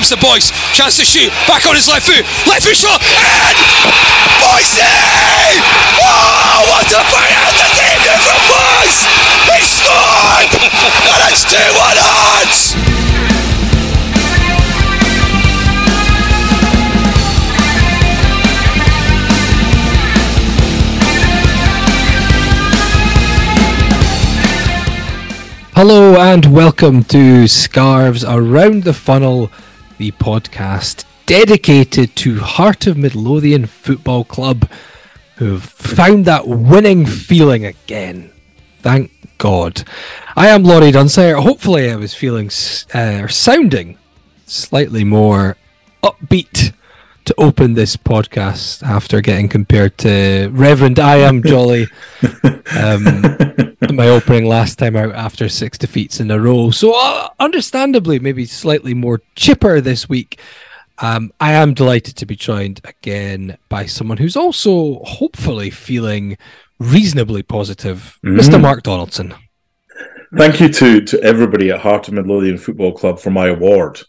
comes to Boyce. Chance to shoot. Back on his left foot. Left foot shot. And Boyce! Oh, what a the debut from Boyce! He scored! and it's 2 1 Hearts! Hello and welcome to Scarves Around the Funnel the podcast dedicated to Heart of Midlothian Football Club, who've found that winning feeling again. Thank God. I am Laurie Dunsire. Hopefully, I was feeling uh, sounding slightly more upbeat to open this podcast after getting compared to Reverend I.M. Jolly, um, my opening last time out after six defeats in a row. So, uh, understandably, maybe slightly more chipper this week. Um, I am delighted to be joined again by someone who's also hopefully feeling reasonably positive, mm. Mr. Mark Donaldson. Thank you to to everybody at Heart of Midlothian Football Club for my award.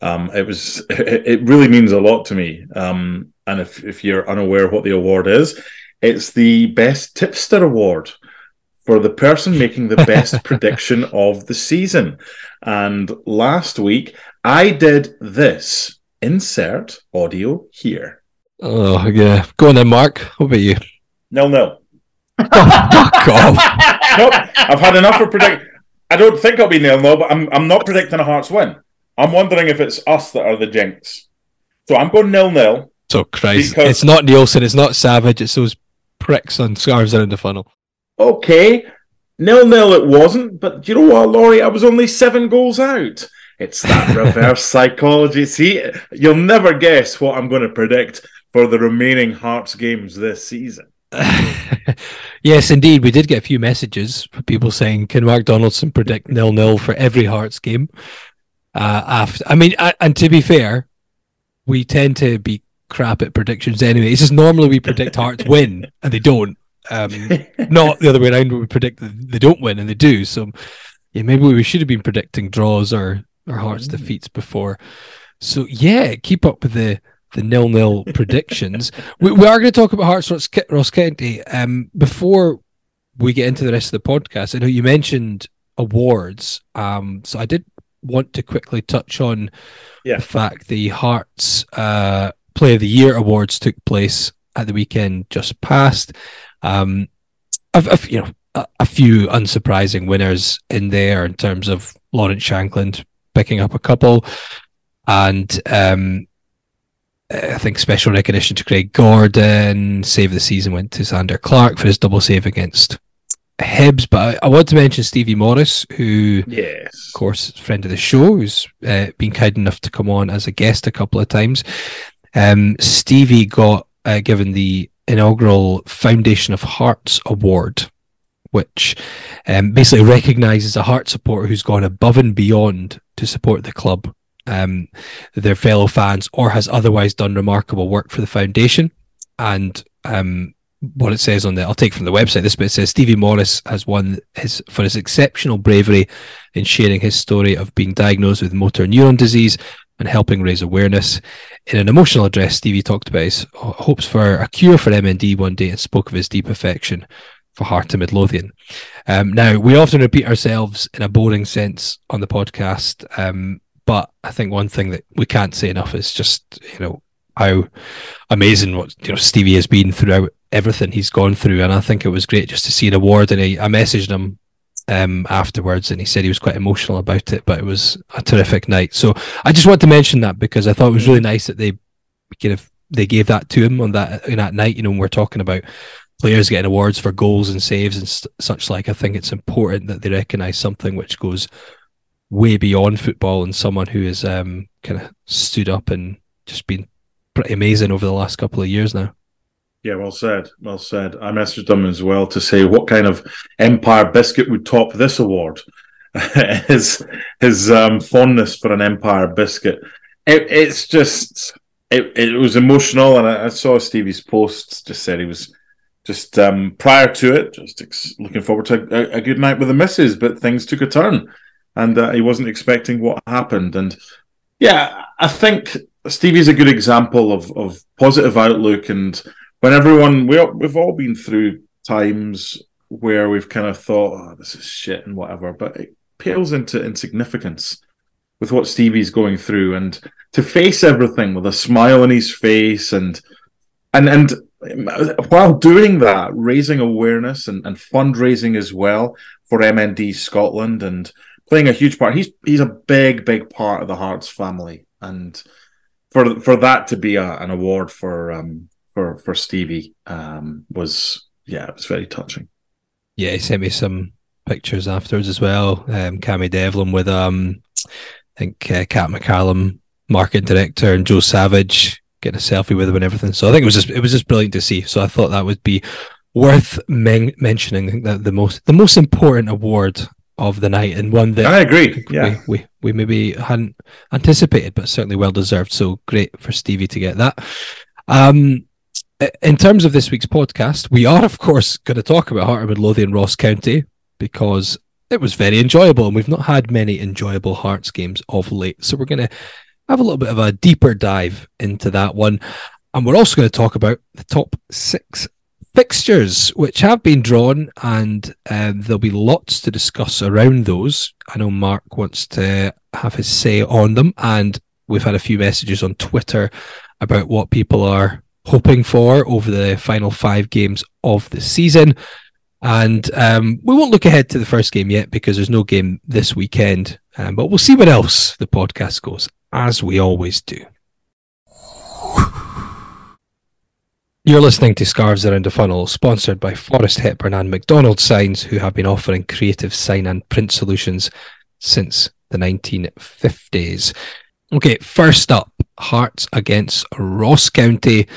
Um, it was it really means a lot to me. Um, and if if you're unaware what the award is, it's the best tipster award for the person making the best prediction of the season. And last week I did this. Insert audio here. Oh yeah, go on then, Mark. What about you? Nil nil. oh, fuck off. Nope, I've had enough of predict. I don't think I'll be nil nil, but I'm I'm not predicting a Hearts win. I'm wondering if it's us that are the jinx. So I'm going nil nil. So Christ, because... it's not Neilson, it's not Savage, it's those pricks on scarves around the funnel. Okay, nil nil it wasn't, but do you know what, Laurie? I was only seven goals out. It's that reverse psychology. See, you'll never guess what I'm going to predict for the remaining Hearts games this season. yes, indeed. We did get a few messages from people saying, Can Mark Donaldson predict nil nil for every Hearts game? Uh, after, I mean, and to be fair, we tend to be crap at predictions anyway. It's just normally we predict Hearts win and they don't. Um, not the other way around. We predict that they don't win and they do. So, yeah, maybe we should have been predicting draws or or Hearts mm. defeats before. So yeah, keep up with the the nil nil predictions. We, we, are going to talk about Hearts Ross, Ross County. Um, before we get into the rest of the podcast, I know you mentioned awards. Um, so I did want to quickly touch on yeah. the fact the Hearts uh, Play of the Year awards took place at the weekend just past. Um, I've, I've, you know, a, a, few unsurprising winners in there in terms of Lawrence Shankland picking up a couple, and um, I think special recognition to Craig Gordon. Save the season went to Zander Clark for his double save against Hibs, but I, I, want to mention Stevie Morris, who, yes, of course, friend of the show, who's uh, been kind enough to come on as a guest a couple of times. Um, Stevie got uh, given the inaugural Foundation of Hearts Award, which um, basically recognises a heart supporter who's gone above and beyond to support the club, um, their fellow fans, or has otherwise done remarkable work for the foundation. And um, what it says on the I'll take from the website this bit says Stevie Morris has won his for his exceptional bravery in sharing his story of being diagnosed with motor neuron disease and helping raise awareness. In an emotional address, Stevie talked about his hopes for a cure for MND one day and spoke of his deep affection for Heart of Midlothian. Um, now, we often repeat ourselves in a boring sense on the podcast, um, but I think one thing that we can't say enough is just, you know, how amazing what you know Stevie has been throughout everything he's gone through, and I think it was great just to see an award. And I, I messaged him um, afterwards, and he said he was quite emotional about it, but it was a terrific night. So I just want to mention that because I thought it was really nice that they kind of they gave that to him on that in that night. You know, when we're talking about players getting awards for goals and saves and st- such like. I think it's important that they recognise something which goes way beyond football and someone who has um, kind of stood up and just been pretty amazing over the last couple of years now. Yeah, well said. Well said. I messaged them as well to say what kind of Empire biscuit would top this award. his his um, fondness for an Empire biscuit. It, it's just it, it was emotional, and I, I saw Stevie's post. Just said he was just um, prior to it, just ex- looking forward to a, a, good night with the missus, but things took a turn, and uh, he wasn't expecting what happened. And yeah, I think Stevie's a good example of of positive outlook and when everyone we we've all been through times where we've kind of thought, oh, this is shit and whatever, but it pales into insignificance with what Stevie's going through, and to face everything with a smile on his face, and and and while doing that, raising awareness and, and fundraising as well for MND Scotland, and playing a huge part. He's he's a big big part of the Hearts family, and for for that to be a, an award for um, for for Stevie um, was yeah, it was very touching. Yeah, he sent me some pictures afterwards as well. Um, Cammy Devlin with um, I think uh, Cat McCallum, market director, and Joe Savage getting a selfie with him and everything. So I think it was just it was just brilliant to see. So I thought that would be worth men- mentioning. I think that the most the most important award of the night and one that I agree. Yeah, we, we, we maybe hadn't anticipated, but certainly well deserved. So great for Stevie to get that. Um, in terms of this week's podcast, we are, of course, going to talk about Heart of Midlothian Ross County because it was very enjoyable and we've not had many enjoyable Hearts games of late. So we're going to have a little bit of a deeper dive into that one. And we're also going to talk about the top six fixtures, which have been drawn, and um, there'll be lots to discuss around those. I know Mark wants to have his say on them, and we've had a few messages on Twitter about what people are hoping for over the final five games of the season. And um, we won't look ahead to the first game yet because there's no game this weekend. Um, but we'll see what else the podcast goes, as we always do. You're listening to Scarves Around the Funnel, sponsored by Forrest Hepburn and McDonald Signs, who have been offering creative sign and print solutions since the 1950s. Okay, first up, Hearts against Ross County,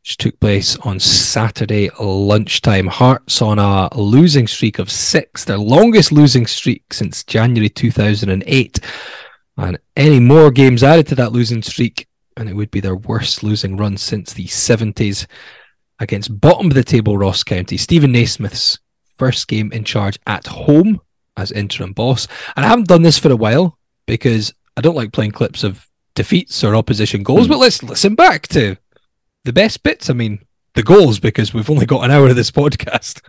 which took place on Saturday lunchtime. Hearts on a losing streak of six, their longest losing streak since January 2008. And any more games added to that losing streak, and it would be their worst losing run since the 70s against bottom of the table Ross County. Stephen Naismith's first game in charge at home as interim boss. And I haven't done this for a while because I don't like playing clips of defeats or opposition goals, mm. but let's listen back to the best bits. I mean, the goals, because we've only got an hour of this podcast.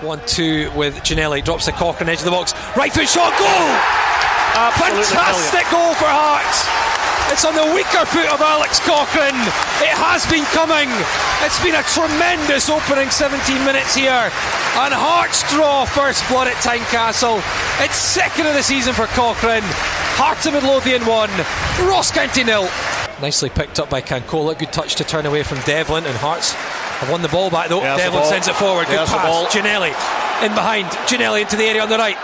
1 2 with Ginnelly, drops the Cochrane edge of the box. Right foot shot, goal! Absolutely Fantastic brilliant. goal for Hearts. It's on the weaker foot of Alex Cochrane. It has been coming. It's been a tremendous opening 17 minutes here. And Hearts draw first blood at Tynecastle. It's second of the season for Cochrane. Hearts of Midlothian 1, Ross County nil. Nicely picked up by Cancola. Good touch to turn away from Devlin and Hearts. Have won the ball back though. There's Devlin sends it forward. Good There's pass. Ginnelly in behind. Ginnelly into the area on the right.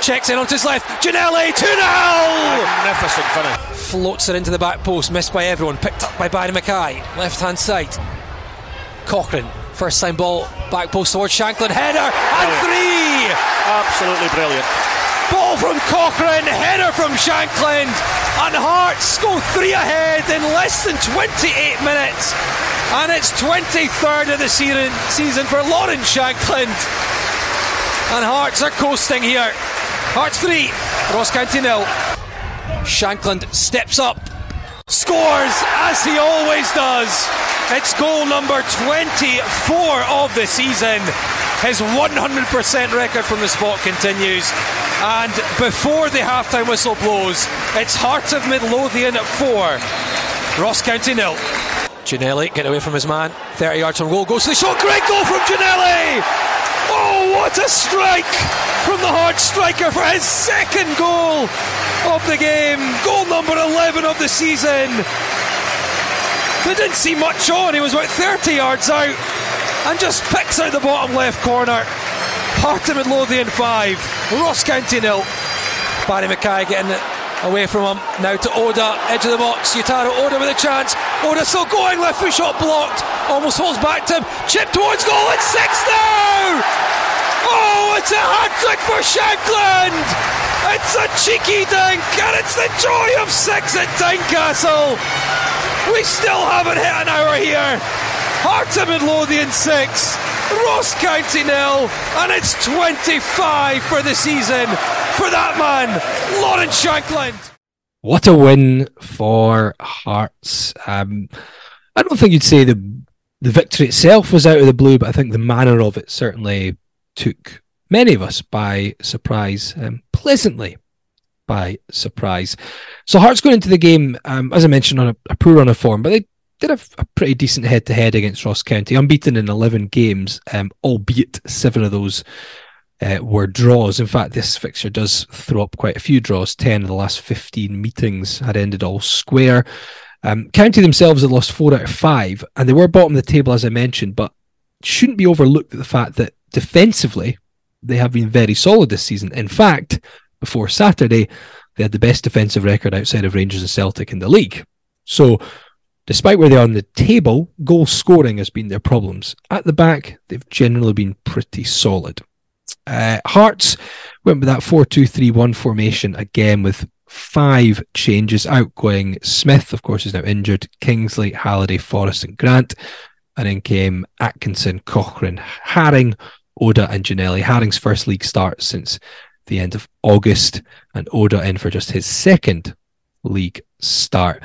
Checks in onto his left. Ginnelly 2 0! Magnificent finish. Floats it into the back post. Missed by everyone. Picked up by Barrie McKay. Left hand side. Cochrane. First time ball. Back post towards Shankland. Header. And oh, three! Absolutely brilliant. Ball from Cochrane. Header from Shankland. And Hearts go three ahead in less than 28 minutes. And it's 23rd of the season for Lawrence Shankland. And Hearts are coasting here. Hearts 3, Ross County nil. Shankland steps up, scores as he always does. It's goal number 24 of the season. His 100% record from the spot continues. And before the halftime whistle blows, it's Heart of Midlothian at 4, Ross County nil. Ginnelly get away from his man, 30 yards from goal, goes to the shot, great goal from Ginnelly! What a strike from the Hearts striker for his second goal of the game. Goal number 11 of the season. They didn't see much on. He was about 30 yards out and just picks out the bottom left corner. Heart of Midlothian 5, Ross County nil. Barrie McKay getting it away from him. Now to Oda, edge of the box. Yutaro Oda with a chance. Oda still going, left foot shot blocked. Almost holds back to him. Chip towards goal. It's six now! Oh, it's a hat trick for Shankland! It's a cheeky dink, and it's the joy of six at Tynecastle. We still haven't hit an hour here. Heart of Midlothian 6, Ross County nil, and it's 25 for the season for that man, Lawrence Shankland. What a win for Hearts. Um, I don't think you'd say the the victory itself was out of the blue, but I think the manner of it certainly took many of us by surprise, um, pleasantly by surprise. So Hearts going into the game, um, as I mentioned, on a, a poor run of form, but they did have a pretty decent head to head against Ross County, unbeaten in 11 games, um, albeit seven of those uh, were draws. In fact, this fixture does throw up quite a few draws. 10 of the last 15 meetings had ended all square. Um, County themselves had lost four out of five, and they were bottom of the table, as I mentioned, but shouldn't be overlooked at the fact that defensively, they have been very solid this season. In fact, before Saturday, they had the best defensive record outside of Rangers and Celtic in the league. So, despite where they are on the table, goal scoring has been their problems. At the back, they've generally been pretty solid. Uh, Hearts went with that 4 2 3 1 formation again with five changes outgoing. Smith, of course, is now injured. Kingsley, Halliday, Forrest, and Grant. And in came Atkinson, Cochrane, Haring, Oda, and Ginnelly. Haring's first league start since the end of August, and Oda in for just his second league start.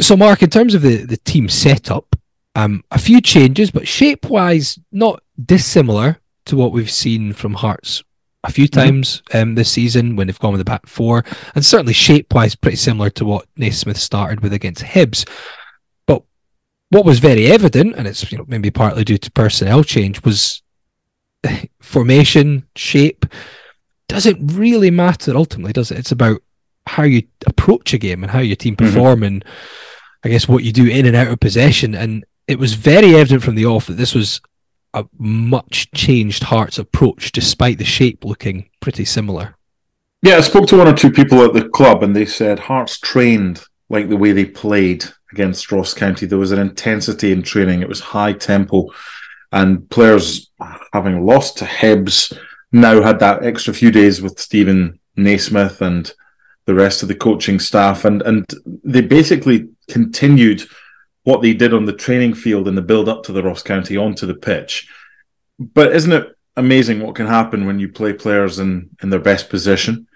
So, Mark, in terms of the, the team setup, um, a few changes, but shape wise, not dissimilar to what we've seen from Hearts a few times mm-hmm. um, this season when they've gone with the back four, and certainly shape wise, pretty similar to what Naismith started with against Hibs. But what was very evident, and it's you know maybe partly due to personnel change, was formation, shape doesn't really matter ultimately, does it? It's about how you approach a game and how your team mm-hmm. perform mm-hmm. and I guess what you do in and out of possession. And it was very evident from the off that this was a much changed Hearts approach, despite the shape looking pretty similar. Yeah, I spoke to one or two people at the club, and they said Hearts trained like the way they played against Ross County. There was an intensity in training; it was high tempo, and players having lost to Hibs now had that extra few days with Stephen Naismith and the rest of the coaching staff, and and they basically continued what they did on the training field in the build up to the Ross County onto the pitch. But isn't it amazing what can happen when you play players in, in their best position?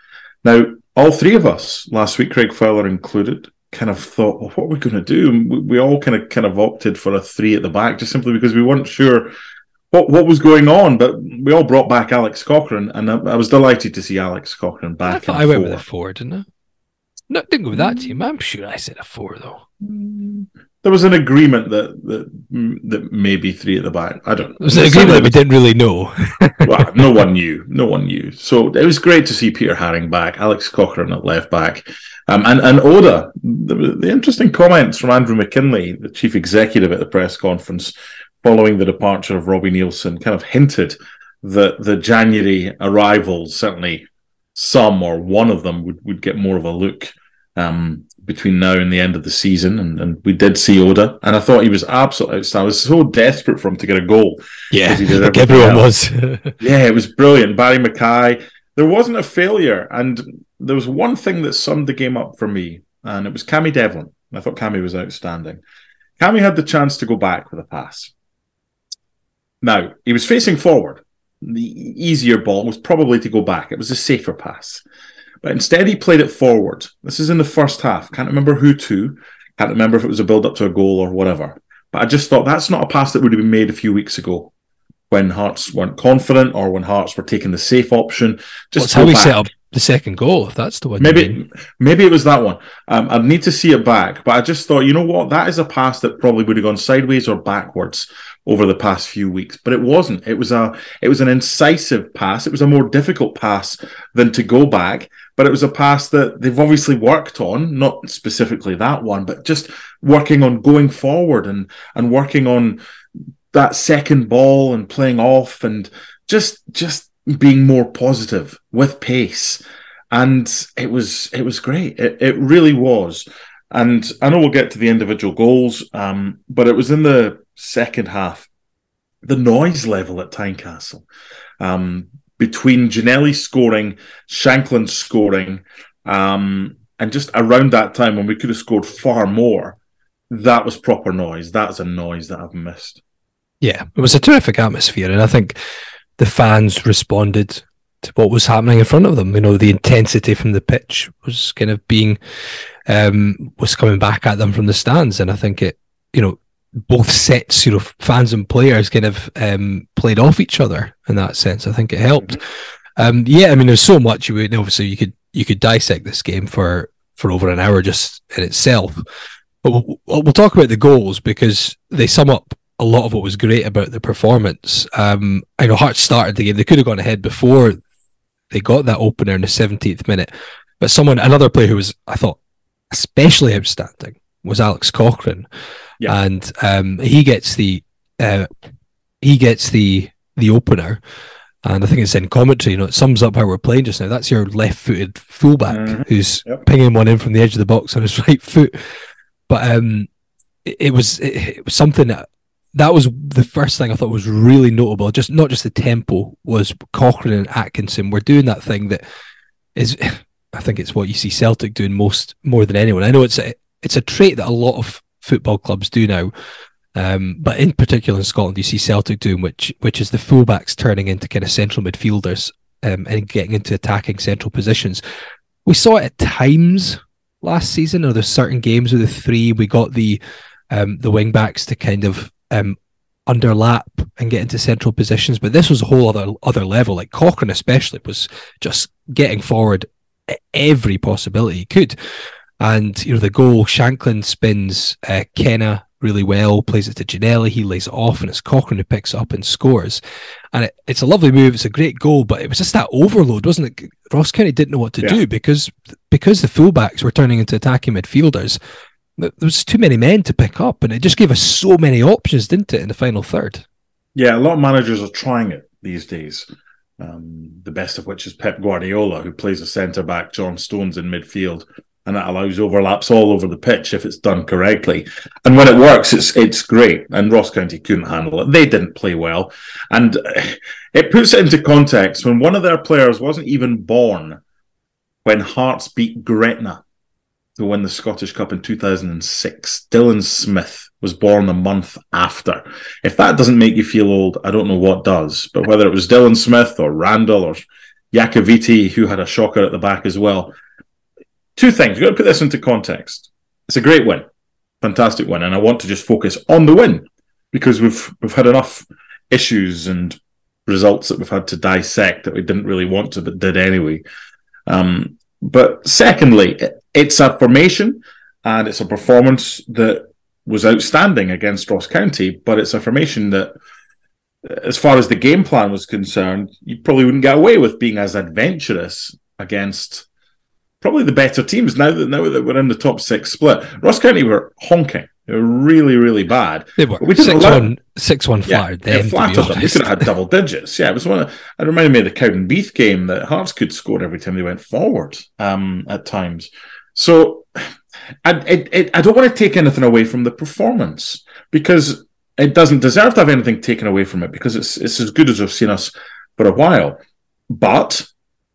Now, all three of us last week, Craig Fowler included, kind of thought, well, what are we going to do? We, we all kind of kind of opted for a three at the back just simply because we weren't sure what what was going on. But we all brought back Alex Cochrane, and I, I was delighted to see Alex Cochrane back. I, I went with a four, didn't I? No, didn't go with that team. I'm sure I said a four though. There was an agreement that that that maybe three at the back. I don't. There was an agreement that we didn't really know. well, no one knew. No one knew. So it was great to see Peter Haring back, Alex Cochrane at left back, um, and and Oda. The, the interesting comments from Andrew McKinlay, the chief executive at the press conference, following the departure of Robbie Neilson, kind of hinted that the January arrivals, certainly some or one of them, would would get more of a look. Um, between now and the end of the season, and, and we did see Oda, and I thought he was absolutely. outstanding. I was so desperate for him to get a goal. Yeah, everyone else. was. yeah, it was brilliant. Barrie McKay. There wasn't a failure, and there was one thing that summed the game up for me, and it was Cammy Devlin. I thought Cammy was outstanding. Cammy had the chance to go back with a pass. Now he was facing forward. The easier ball was probably to go back. It was a safer pass. But instead, he played it forward. This is in the first half. Can't remember who to. Can't remember if it was a build up to a goal or whatever. But I just thought that's not a pass that would have been made a few weeks ago when Hearts weren't confident or when Hearts were taking the safe option. Just well, how we set up the second goal, if that's the one. Maybe maybe it was that one. Um, I'd need to see it back, but I just thought, you know what, that is a pass that probably would have gone sideways or backwards over the past few weeks, but it wasn't. It was a it was an incisive pass. It was a more difficult pass than to go back, but it was a pass that they've obviously worked on, not specifically that one, but just working on going forward and and working on that second ball and playing off and just just being more positive with pace. And it was it was great. It, it really was. And I know we'll get to the individual goals, um, but it was in the second half. The noise level at Tynecastle, um, between Ginnelly scoring, Shankland scoring, um, and just around that time when we could have scored far more, that was proper noise. That's a noise that I've missed. Yeah, it was a terrific atmosphere, and I think the fans responded to what was happening in front of them. You know, the intensity from the pitch was kind of being um, was coming back at them from the stands, and I think it, you know, both sets, you know, fans and players kind of um, played off each other in that sense. I think it helped. Mm-hmm. Um, yeah, I mean, there's so much. You obviously you could you could dissect this game for for over an hour just in itself. But we'll, we'll talk about the goals because they sum up a lot of what was great about the performance. Um, I know Hearts started the game; they could have gone ahead before they got that opener in the 17th minute. But someone, another player who was, I thought, especially outstanding was Alex Cochrane, yeah. and um, he gets the uh, he gets the the opener. And I think it's in commentary, you know, it sums up how we're playing just now. That's your left footed fullback mm-hmm. who's yep. pinging one in from the edge of the box on his right foot. But um, it, it was it, it was something that that was the first thing I thought was really notable. Just not just the tempo was Cochrane and Atkinson were doing that thing that is, I think it's what you see Celtic doing most more than anyone. I know it's a it's a trait that a lot of football clubs do now, um, but in particular in Scotland, you see Celtic doing which which is the fullbacks turning into kind of central midfielders um, and getting into attacking central positions. We saw it at times last season, or there's certain games with the three. We got the um, the wing backs to kind of um, underlap and get into central positions. But this was a whole other other level. Like Cochrane, especially, was just getting forward every possibility he could. And you know the goal, Shankland spins uh, Kenna really well, plays it to Ginnelly, he lays it off, and it's Cochrane who picks it up and scores. And it, it's a lovely move. It's a great goal, but it was just that overload, wasn't it? Ross County didn't know what to yeah. do because because the fullbacks were turning into attacking midfielders there was too many men to pick up, and it just gave us so many options, didn't it, in the final third? Yeah, a lot of managers are trying it these days. Um, the best of which is Pep Guardiola, who plays a centre back, John Stones in midfield, and that allows overlaps all over the pitch if it's done correctly. And when it works, it's it's great. And Ross County couldn't handle it; they didn't play well, and it puts it into context when one of their players wasn't even born when Hearts beat Gretna to win the Scottish Cup in 2006. Dylan Smith was born a month after. If that doesn't make you feel old, I don't know what does. But whether it was Dylan Smith or Randall or Iacovitti, who had a shocker at the back as well. Two things. You've got to put this into context. It's a great win. Fantastic win. And I want to just focus on the win because we've we've had enough issues and results that we've had to dissect that we didn't really want to, but did anyway. Um, but secondly, it's a formation and it's a performance that was outstanding against Ross County, but it's a formation that, as far as the game plan was concerned, you probably wouldn't get away with being as adventurous against probably the better teams now that now that we're in the top six split. Ross County were honking. They were really, really bad. They were. We didn't six allow... one, six one flattered yeah, them. Flattered them. We could have had double digits. Yeah, it was one. Of, it reminded me of the Cowdenbeath game that Hearts could score every time they went forward. Um, at times. So I, I, I don't want to take anything away from the performance because it doesn't deserve to have anything taken away from it because it's it's as good as we've seen us for a while. But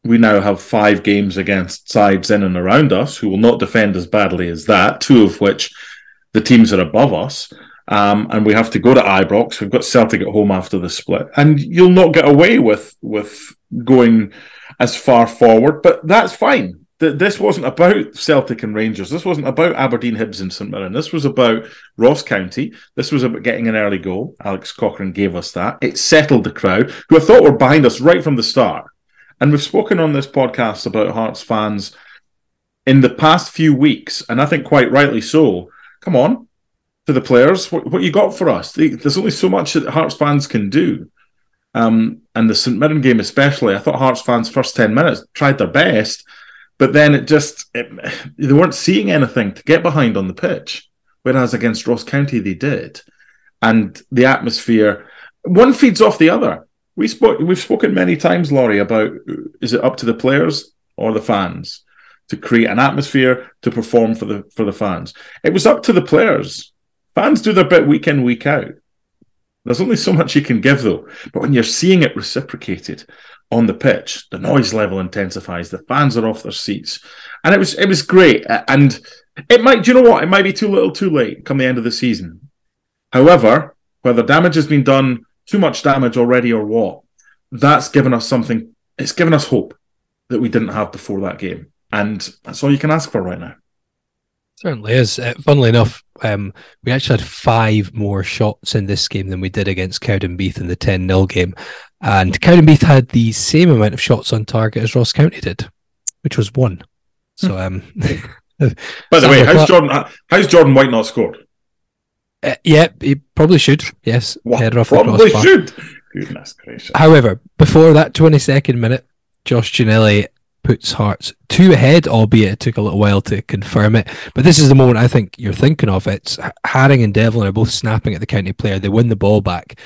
we now have five games against sides in and around us who will not defend as badly as that, two of which the teams are above us. Um, and we have to go to Ibrox. We've got Celtic at home after the split, and you'll not get away with with going as far forward. But that's fine this wasn't about Celtic and Rangers. This wasn't about Aberdeen, Hibs, and St Mirren. This was about Ross County. This was about getting an early goal. Alex Cochrane gave us that. It settled the crowd, who I thought were behind us right from the start. And we've spoken on this podcast about Hearts fans in the past few weeks, and I think quite rightly so. Come on, to the players, what, what you got for us? There's only so much that Hearts fans can do. Um, and the St Mirren game, especially, I thought Hearts fans' first 10 minutes tried their best, but then it just, it, they weren't seeing anything to get behind on the pitch. Whereas against Ross County, they did. And the atmosphere, one feeds off the other. We spoke, we've spoken many times, Laurie, about is it up to the players or the fans to create an atmosphere to perform for the for the fans? It was up to the players. Fans do their bit week in, week out. There's only so much you can give, though. But when you're seeing it reciprocated on the pitch, the noise level intensifies. The fans are off their seats, and it was it was great. And it might, do you know what? It might be too little, too late come the end of the season. However, whether damage has been done, too much damage already, or what, that's given us something. It's given us hope that we didn't have before that game, and that's all you can ask for right now. Certainly is. Uh, funnily enough, um, we actually had five more shots in this game than we did against Cowdenbeath in the 10 0 game. And Cowdenbeath had the same amount of shots on target as Ross County did, which was one. So, um, by the way, how's Jordan? How's Jordan White not scored? Uh, yeah, he probably should. Yes, header off probably should. Goodness gracious. However, before that 22nd minute, Josh Ginnelly puts Hearts two ahead, albeit it took a little while to confirm it. But this is the moment I think you're thinking of. It's Haring and Devlin are both snapping at the county player. They win the ball back.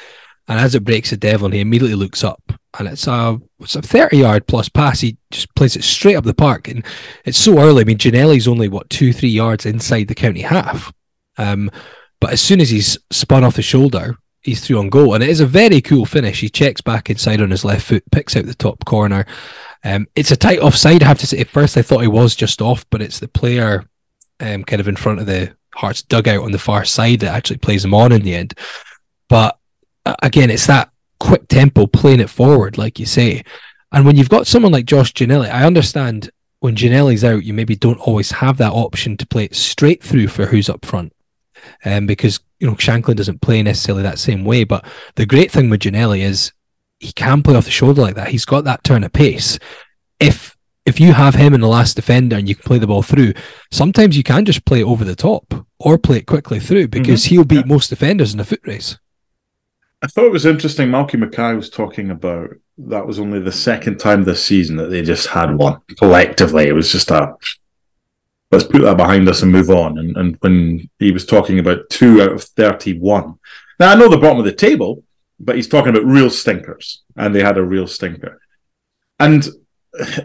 And as it breaks to Devlin, he immediately looks up. And it's a it's a 30 yard plus pass. He just plays it straight up the park. And it's so early. I mean, Ginnelly's only, what, two, three yards inside the county half. Um, but as soon as he's spun off the shoulder, he's through on goal. And it is a very cool finish. He checks back inside on his left foot, picks out the top corner. Um, it's a tight offside, I have to say. At first, I thought he was just off, but it's the player um, kind of in front of the Hearts dugout on the far side that actually plays him on in the end. But again, it's that quick tempo playing it forward, like you say. And when you've got someone like Josh Ginnelly, I understand when Ginnelly's out, you maybe don't always have that option to play it straight through for who's up front. Um, because you know Shankland doesn't play necessarily that same way. But the great thing with Ginnelly is he can play off the shoulder like that. He's got that turn of pace. If if you have him in the last defender and you can play the ball through, sometimes you can just play it over the top or play it quickly through because mm-hmm. he'll beat yeah. most defenders in a foot race. I thought it was interesting. Malky Mackay was talking about that was only the second time this season that they just had one collectively. It was just a let's put that behind us and move on. And, and when he was talking about two out of 31, now I know the bottom of the table, but he's talking about real stinkers, and they had a real stinker. And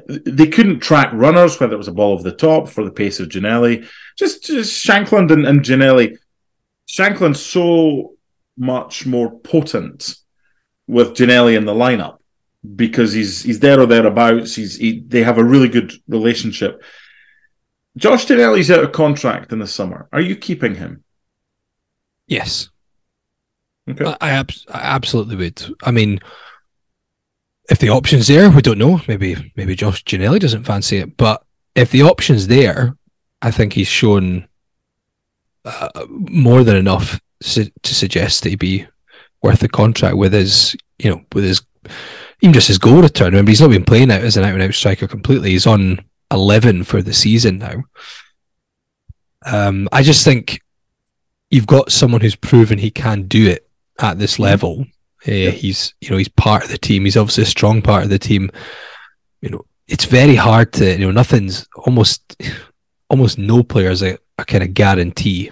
they couldn't track runners, whether it was a ball over the top for the pace of Ginnelly. Just, just Shankland and, and Ginnelly. Shankland's so much more potent with Ginnelly in the lineup because he's he's there or thereabouts. He's he, they have a really good relationship. Josh Ginnelly's out of contract in the summer. Are you keeping him? Yes. Okay. I, I, ab- I absolutely would. I mean, if the option's there, we don't know. Maybe maybe Josh Ginnelly doesn't fancy it, but if the option's there, I think he's shown uh, more than enough su- to suggest that he'd be worth the contract with his, you know, with his even just his goal return. Remember, he's not been playing out as an out and out striker completely. He's on eleven for the season now. Um, I just think you've got someone who's proven he can do it at this mm-hmm. level. Uh, yeah. He's you know he's part of the team. He's obviously a strong part of the team. You know it's very hard to you know nothing's almost almost no player is a, a kind of guarantee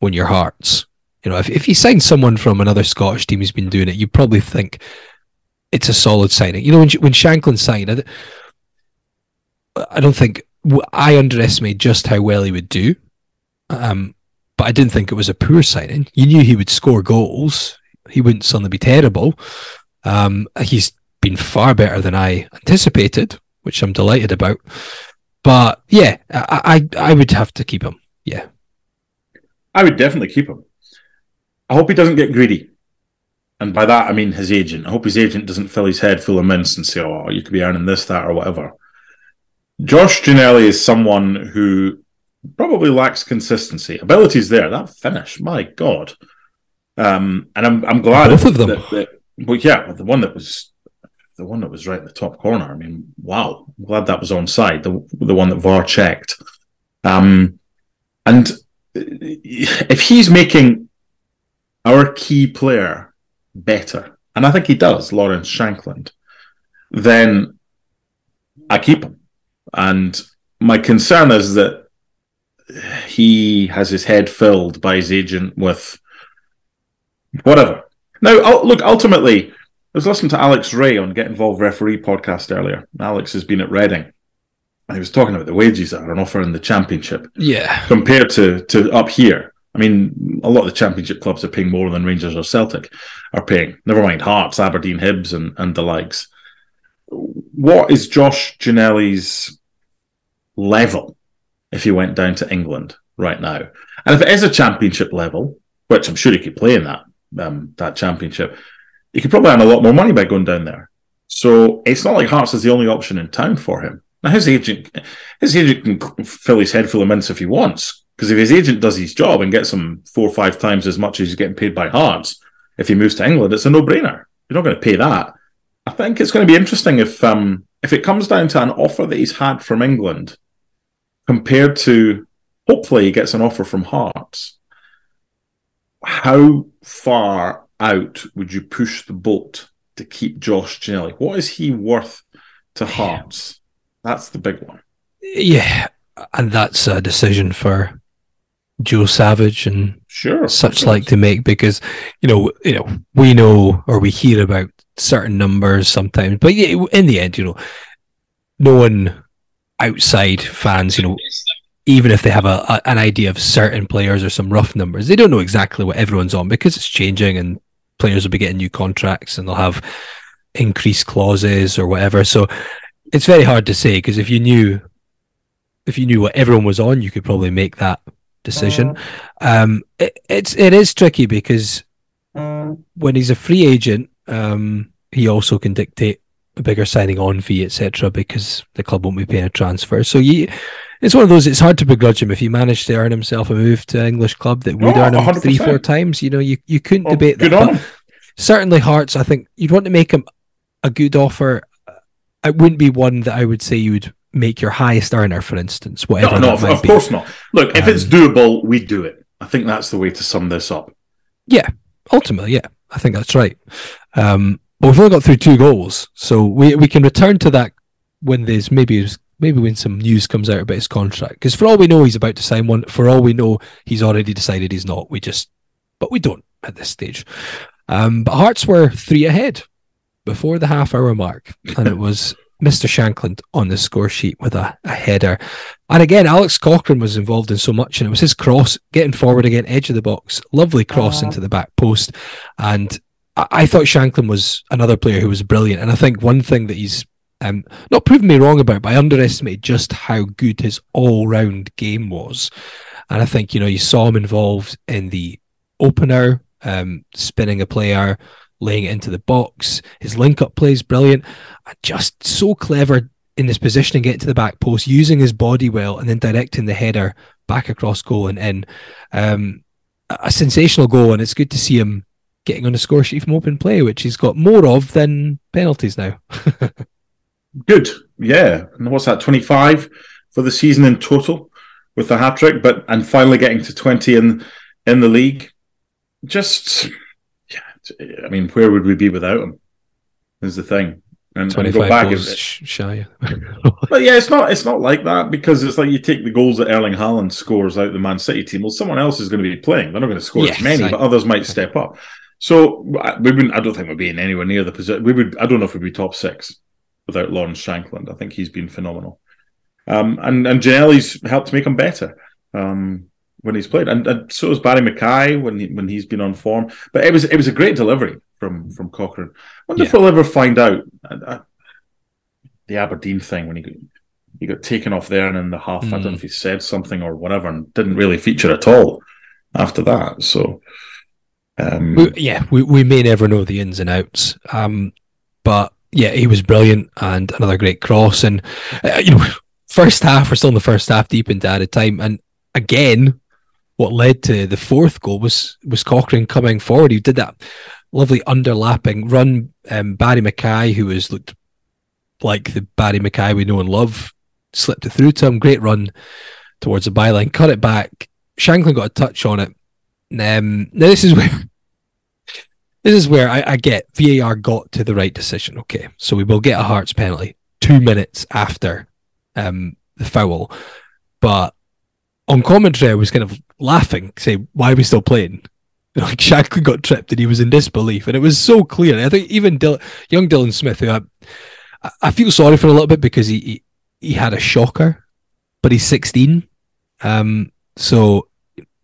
when your Hearts. You know if if you sign someone from another Scottish team who's been doing it, you probably think it's a solid signing. You know when when Shankland signed, I don't think I underestimated just how well he would do. Um, but I didn't think it was a poor signing. You knew he would score goals. He wouldn't suddenly be terrible. Um, he's been far better than I anticipated, which I'm delighted about. But yeah, I, I, I would have to keep him. Yeah, I would definitely keep him. I hope he doesn't get greedy, and by that I mean his agent. I hope his agent doesn't fill his head full of mints and say, "Oh, you could be earning this, that, or whatever." Josh Ginnelly is someone who probably lacks consistency. Ability's there. That finish, my god. Um, and I'm I'm glad both of them. That, that, well, yeah, the one that was the one that was right in the top corner. I mean, wow, I'm glad that was onside. The the one that VAR checked. Um, and if he's making our key player better, and I think he does, Lawrence Shankland, then I keep him. And my concern is that he has his head filled by his agent with whatever. Now, look, ultimately, I was listening to Alex Rae on Get Involved Referee podcast earlier. Alex has been at Reading. And he was talking about the wages that are on offer in the championship. Yeah. Compared to, to up here. I mean, a lot of the championship clubs are paying more than Rangers or Celtic are paying. Never mind Hearts, Aberdeen, Hibs, and, and the likes. What is Josh Ginnelly's level if he went down to England right now? And if it is a championship level, which I'm sure he could play in that um, that championship, he could probably earn a lot more money by going down there. So it's not like Hearts is the only option in town for him. Now his agent, his agent can fill his head full of mints if he wants, because if his agent does his job and gets him four or five times as much as he's getting paid by Hearts, if he moves to England, it's a no-brainer. You're not going to pay that. I think it's going to be interesting if um, if it comes down to an offer that he's had from England compared to hopefully he gets an offer from Hearts. How far out would you push the boat to keep Josh Ginnelly? What is he worth to Hearts? That's the big one. Yeah, and that's a decision for Joe Savage and sure such like to make because you know you know we know or we hear about certain numbers sometimes, but yeah, in the end, you know, no one outside fans, you know, even if they have a, a, an idea of certain players or some rough numbers, they don't know exactly what everyone's on because it's changing and players will be getting new contracts and they'll have increased clauses or whatever. So it's very hard to say because if you knew if you knew what everyone was on, you could probably make that decision. Uh, um, it, it's it is tricky because uh, when he's a free agent, um, he also can dictate a bigger signing on fee, etc., because the club won't be paying a transfer. So you, it's one of those. It's hard to begrudge him if he managed to earn himself a move to an English club that would oh, earn him 100%. three, four times. You know, you you couldn't well, debate that. certainly, Hearts. I think you'd want to make him a good offer. It wouldn't be one that I would say you would make your highest earner, for instance. Whatever. No, no, of, be. course not. Look, um, if it's um, doable, we do it. I think that's the way to sum this up. Yeah, ultimately, yeah, I think that's right. Um, but we've only got through two goals, so we we can return to that when there's maybe maybe when some news comes out about his contract. Because for all we know, he's about to sign one. For all we know, he's already decided he's not. We just, but we don't at this stage. Um, but Hearts were three ahead before the half hour mark, and it was Mr. Shankland on the score sheet with a, a, header. And again, Alex Cochrane was involved in so much, and it was his cross getting forward again, edge of the box, lovely cross uh-huh. into the back post. And I, I, thought Shankland was another player who was brilliant. And I think one thing that he's um, not proven me wrong about, but I underestimated just how good his all round game was. And I think, you know, you saw him involved in the opener, um, spinning a player laying it into the box. His link up play is brilliant. Just so clever in his positioning, getting to the back post, using his body well, and then directing the header back across goal and in. Um, a sensational goal, and it's good to see him getting on the score sheet from open play, which he's got more of than penalties now. good, yeah. And what's that? Twenty five for the season in total with the hat trick, but and finally getting to twenty in in the league. Just I mean, where would we be without him? Is the thing. And, and go back goals shy. but yeah, it's not it's not like that because it's like you take the goals that Erling Haaland scores out the Man City team. Well, someone else is going to be playing. They're not going to score yes, as many, I... but others might step up. So we wouldn't. I don't think we'd be in anywhere near the position. We would. I don't know if we'd be top six without Lawrence Shankland. I think he's been phenomenal. Um, and and Ginnelly's helped make him better. Um, when he's played, and, and so has Barrie McKay when he, when he's been on form. But it was it was a great delivery from from Cochrane. I wonder yeah. if we'll ever find out uh, uh, the Aberdeen thing when he got, he got taken off there and in the half. Mm. I don't know hmm. if he said something or whatever, and didn't really feature at all after that. So. Um, we, yeah, we, we may never know the ins and outs. Um, but yeah, he was brilliant and another great cross. And uh, you know, first half, we're still in the first half, deep into added time, and again, what led to the fourth goal was was Cochrane coming forward. He did that lovely underlapping run. Um, Barrie McKay, who has looked like the Barrie McKay we know and love, slipped it through to him. Great run towards the byline, cut it back. Shankland got a touch on it. Um, now this is where this is where I, I, get VAR got to the right decision. Okay, so we will get a Hearts penalty two minutes after um, the foul, but on commentary I was kind of laughing, saying, "Why are we still playing?" Like got tripped and he was in disbelief, and it was so clear. I think even Dil- young Dylan Smith, who I, I feel sorry for a little bit because he, he, he had a shocker, but he's 16, um, so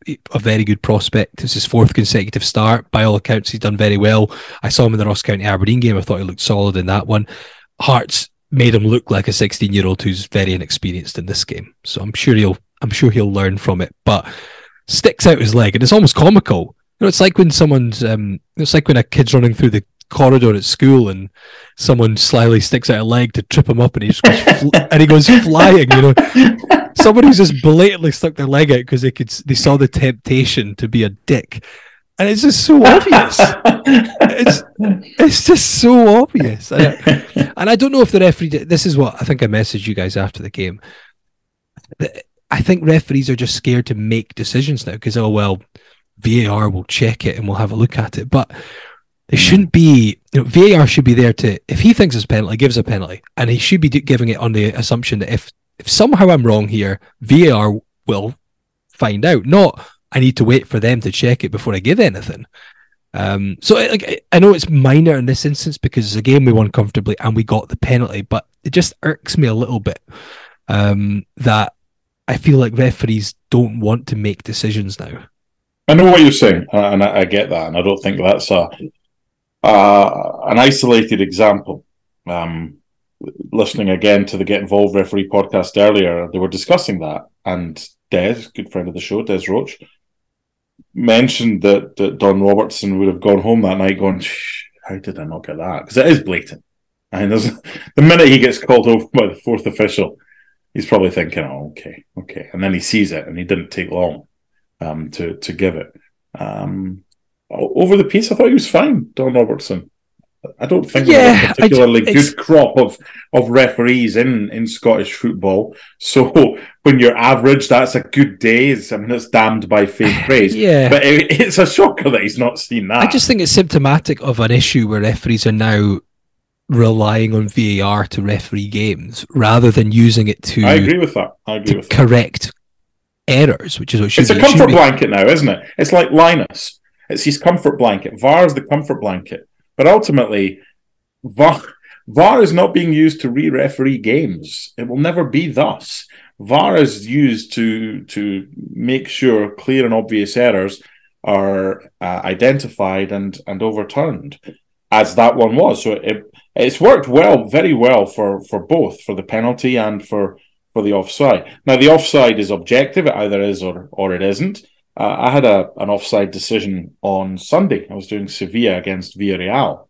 a very good prospect. It's his fourth consecutive start. By all accounts, he's done very well. I saw him in the Ross County Aberdeen game. I thought he looked solid in that one. Hearts made him look like a 16 year old who's very inexperienced in this game. So I'm sure he'll I'm sure he'll learn from it. But sticks out his leg, and it's almost comical. You know, it's like when someone's um, it's like when a kid's running through the corridor at school and someone slyly sticks out a leg to trip him up and he just goes fl- and he goes flying you know who's just blatantly stuck their leg out because they could they saw the temptation to be a dick and it's just so obvious it's it's just so obvious and I, and I don't know if the referee did, this is what I think I messaged you guys after the game I think referees are just scared to make decisions now because oh well VAR will check it and we'll have a look at it but they shouldn't be, you know, VAR should be there to, if he thinks it's a penalty, gives a penalty. And he should be giving it on the assumption that if, if somehow I'm wrong here, VAR will find out. Not, I need to wait for them to check it before I give anything. Um, so like, I know it's minor in this instance because it's a game we won comfortably and we got the penalty, but it just irks me a little bit um, that I feel like referees don't want to make decisions now. I know what you're saying, and I, I get that, and I don't think that's a uh, an isolated example. Um, listening again to the Get Involved referee podcast earlier, they were discussing that, and Des, good friend of the show, Des Roache, mentioned that, that Don Robertson would have gone home that night going, "How did I not get that?" Because it is blatant. I mean, the minute he gets called over by the fourth official, he's probably thinking, "Oh, okay, okay," and then he sees it, and he didn't take long um, to to give it. Um, over the piece, I thought he was fine, Don Robertson. I don't think yeah, a particularly good crop of, of referees in, in Scottish football. So when you're average, that's a good day. It's, I mean, it's damned by fake praise. yeah. But it, it's a shocker that he's not seen that. I just think it's symptomatic of an issue where referees are now relying on VAR to referee games rather than using it to. I agree with that. I agree with correct that. errors, which is what should It's be. a comfort blanket now, isn't it? It's like Linus it's his comfort blanket. VAR is the comfort blanket. But ultimately, VAR, VAR is not being used to re-referee games. It will never be thus. VAR is used to to make sure clear and obvious errors are uh, identified and and overturned, as that one was. So it it's worked well, very well for for both for the penalty and for for the offside. Now the offside is objective; it either is or or it isn't. Uh, I had a an offside decision on Sunday. I was doing Sevilla against Villarreal,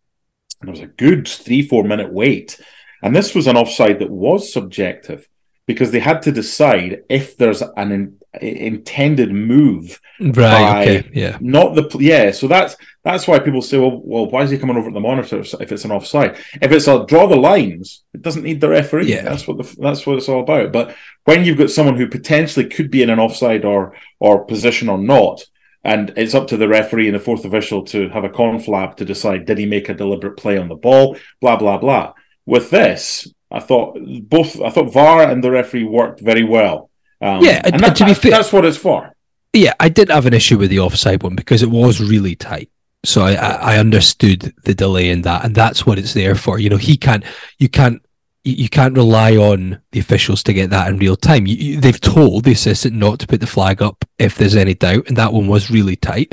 and there was a good three four minute wait, and this was an offside that was subjective because they had to decide if there's an intended move right okay yeah. not the yeah so that's that's why people say well well why is he coming over at the monitor if it's an offside? If it's a draw the lines it doesn't need the referee. Yeah. That's what the that's what it's all about. But when you've got someone who potentially could be in an offside or or position or not and it's up to the referee and the fourth official to have a conflab to decide did he make a deliberate play on the ball? Blah blah blah. With this I thought both. I thought VAR and the referee worked very well. Um, yeah, and, that, to be fair, that's what it's for. Yeah, I did have an issue with the offside one because it was really tight. So I, I understood the delay in that, and that's what it's there for. You know, he can't, you can't, you can't rely on the officials to get that in real time. You, you, they've told the assistant not to put the flag up if there's any doubt, and that one was really tight.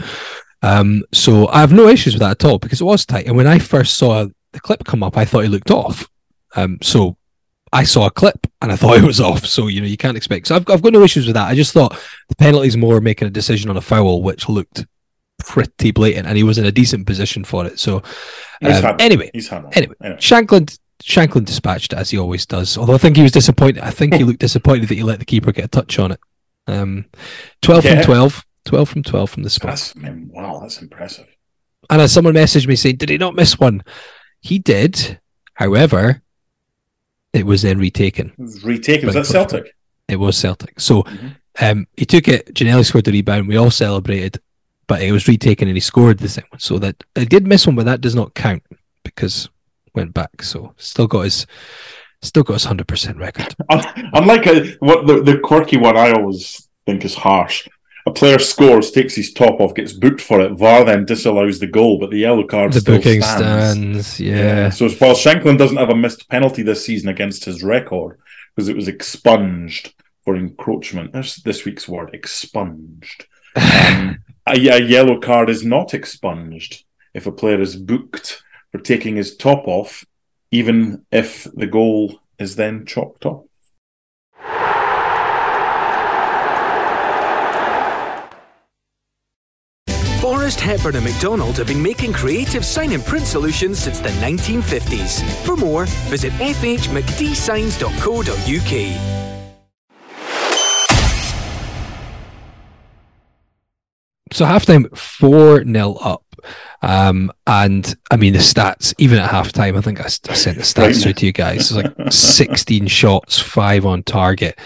Um, so I have no issues with that at all because it was tight. And when I first saw the clip come up, I thought he looked off. Um, so I saw a clip and I thought it was off. So you know you can't expect. So I've, I've got no issues with that. I just thought the penalties more making a decision on a foul which looked pretty blatant, and he was in a decent position for it. So um, anyway, anyway, anyway, Shankland Shankland dispatched it as he always does. Although I think he was disappointed. I think he looked disappointed that he let the keeper get a touch on it. Um, twelve yeah. from 12. 12 from 12 from the spot. That's, I mean, wow, that's impressive. And as someone messaged me saying, "Did he not miss one?" He did. However, it was then retaken. It was retaken. Was that Celtic? It was Celtic. So mm-hmm. um, he took it. Ginnelly scored the rebound. We all celebrated, but it was retaken and he scored the second one. So that I did miss one, but that does not count because went back. So still got his still got his hundred percent record. Unlike a, what the, the quirky one I always think is harsh a player scores, takes his top off, gets booked for it. VAR then disallows the goal, but the yellow card the still booking stands. stands yeah. yeah. So while Shankland doesn't have a missed penalty this season against his record because it was expunged for encroachment. There's this week's word: expunged. Um, a, a yellow card is not expunged if a player is booked for taking his top off, even if the goal is then chalked off. Forrest Hepburn and McDonald have been making creative sign and print solutions since the 1950s. For more, visit fhmcdsigns.co.uk. So halftime, 4 0 up. Um, and I mean, the stats, even at halftime, I think I, I sent the stats through to you guys. It's like 16 shots, five on target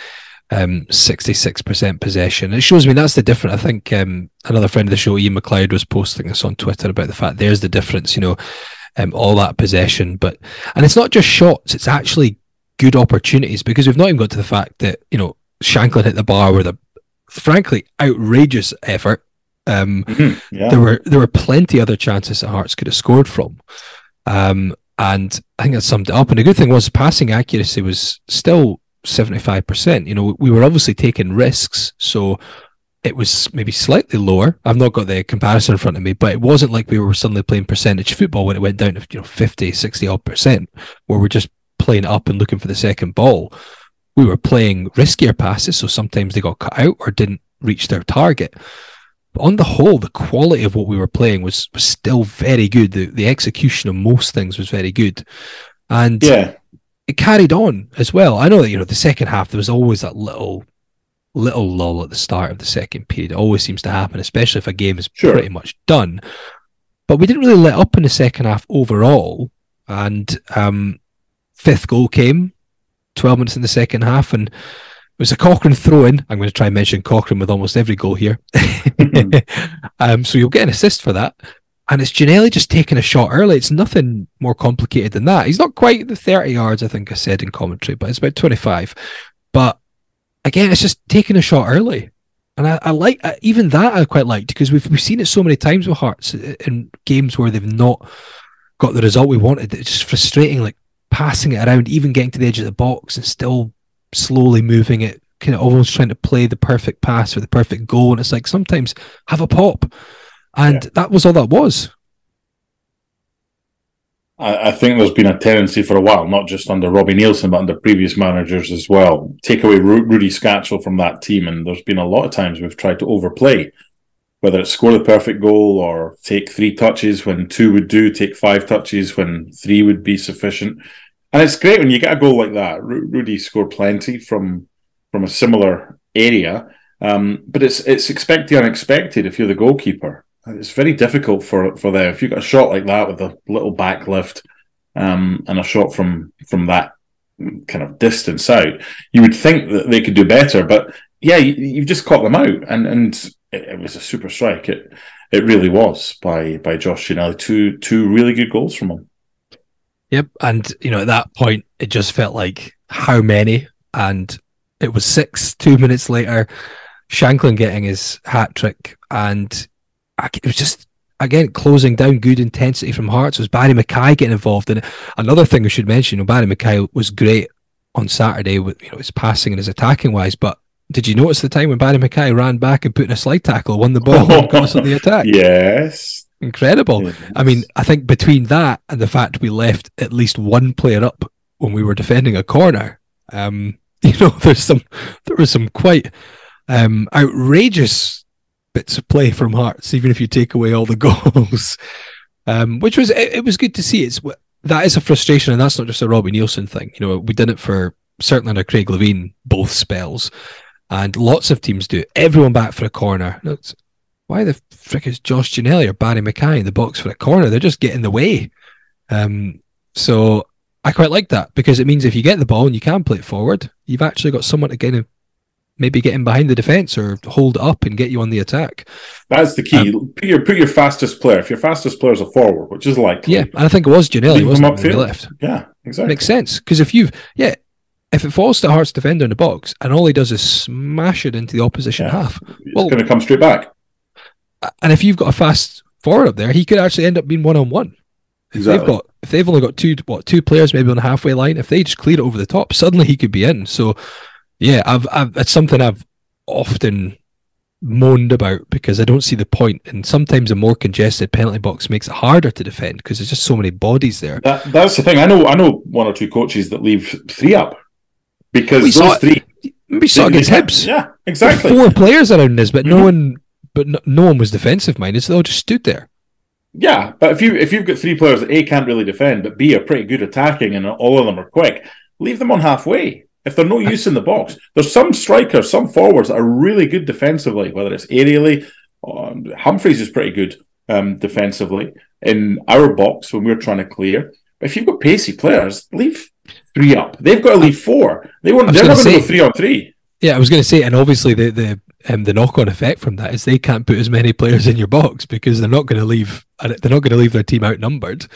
um, 66% possession. It shows me that's the difference. I think um, another friend of the show, Ian McLeod, was posting this on Twitter about the fact there's the difference, you know, um, all that possession. But, and it's not just shots, it's actually good opportunities because we've not even got to the fact that, you know, Shankland hit the bar with a frankly outrageous effort. Um, mm-hmm. yeah. There were there were plenty other chances that Hearts could have scored from. Um, and I think that summed it up. And the good thing was passing accuracy was still 75%. You know, we were obviously taking risks. So it was maybe slightly lower. I've not got the comparison in front of me, but it wasn't like we were suddenly playing percentage football when it went down to, you know, 50, 60 odd percent, where we're just playing up and looking for the second ball. We were playing riskier passes. So sometimes they got cut out or didn't reach their target. But on the whole, the quality of what we were playing was, was still very good. The, the execution of most things was very good. And yeah it carried on as well. I know that you know the second half there was always that little little lull at the start of the second period. It always seems to happen, especially if a game is sure. pretty much done. But we didn't really let up in the second half overall. And um, fifth goal came 12 minutes in the second half, and it was a Cochrane throw in. I'm going to try and mention Cochrane with almost every goal here. um, so you'll get an assist for that. And it's Ginnelly just taking a shot early. It's nothing more complicated than that. He's not quite the 30 yards, I think I said in commentary, but it's about 25. But again, it's just taking a shot early. And I, I like even that I quite liked because we've we've seen it so many times with Hearts in games where they've not got the result we wanted. It's just frustrating, like passing it around, even getting to the edge of the box and still slowly moving it, kind of almost trying to play the perfect pass or the perfect goal. And it's like sometimes have a pop. And yeah. that was all that was. I, I, think there's been a tendency for a while, not just under Robbie Neilson, but under previous managers as well. Take away Ru- Rudy Skacel from that team, and there's been a lot of times we've tried to overplay, whether it's score the perfect goal or take three touches when two would do, take five touches when three would be sufficient. And it's great when you get a goal like that. Ru- Rudy scored plenty from from a similar area, um, but it's it's expect the unexpected if you're the goalkeeper it's very difficult for for them. If you've got a shot like that with a little back lift um, and a shot from from that kind of distance out, you would think that they could do better. But yeah, you, have just caught them out, and and it, it, was a super strike. It it really was by by Josh Ginnelly. Two two really good goals from him. Yep, and you know at that point it just felt like how many, and it was six. Two minutes later, Shankland getting his hat trick, and it was just again closing down good intensity from Hearts was Barrie McKay getting involved in it. Another thing I should mention, you know, Barrie McKay was great on Saturday with you know his passing and his attacking wise, but did you notice the time when Barrie McKay ran back and put in a slide tackle, won the ball, and got us on the attack? Yes. Incredible. Yes. I mean, I think between that and the fact we left at least one player up when we were defending a corner, um, you know, there's some there was some quite um, outrageous bits of play from Hearts, even if you take away all the goals. Um, which was it, it, was good to see. It's that is a frustration, and that's not just a Robbie Neilson thing. You know, we did it for certainly under Craig Levein both spells, and lots of teams do. Everyone back for a corner. why the frick is Josh Ginnelly or Barrie McKay in the box for a corner? They're just getting the way. Um, so I quite like that because it means if you get the ball and you can play it forward, you've actually got someone to kind of maybe get in behind the defence or hold up and get you on the attack. That's the key. Um, put your put your fastest player. If your fastest player is a forward, which is likely, yeah, and I think it was Ginnelly, wasn't it? Left, yeah, exactly. Makes sense because if you've yeah, if it falls to Hearts defender in the box and all he does is smash it into the opposition yeah. half, it's well, going to come straight back. And if you've got a fast forward up there, he could actually end up being one on one. If they've got if they've only got two what two players maybe on the halfway line, if they just clear it over the top, suddenly he could be in. So yeah, I've, I've it's something I've often moaned about because I don't see the point. And sometimes a more congested penalty box makes it harder to defend because there's just so many bodies there. That, that's the thing. I know I know one or two coaches that leave three up because we those three. We saw against Hibs. Yeah, exactly. Four players around this, but mm-hmm. no one, but no, no, one was defensive minded, so they all just stood there. Yeah, but if you if you've got three players that A can't really defend, but B are pretty good attacking, and all of them are quick, leave them on halfway. If they're no use in the box, there's some strikers, some forwards that are really good defensively, whether it's aerially. Um, Humphrys is pretty good um, defensively in our box when we're trying to clear. But if you've got pacey players, leave three up. They've got to leave four. They won't. They're not going to go three on three. Yeah, I was going to say, and obviously the the um, the knock on effect from that is they can't put as many players in your box because they're not going to leave. They're not going to leave their team outnumbered.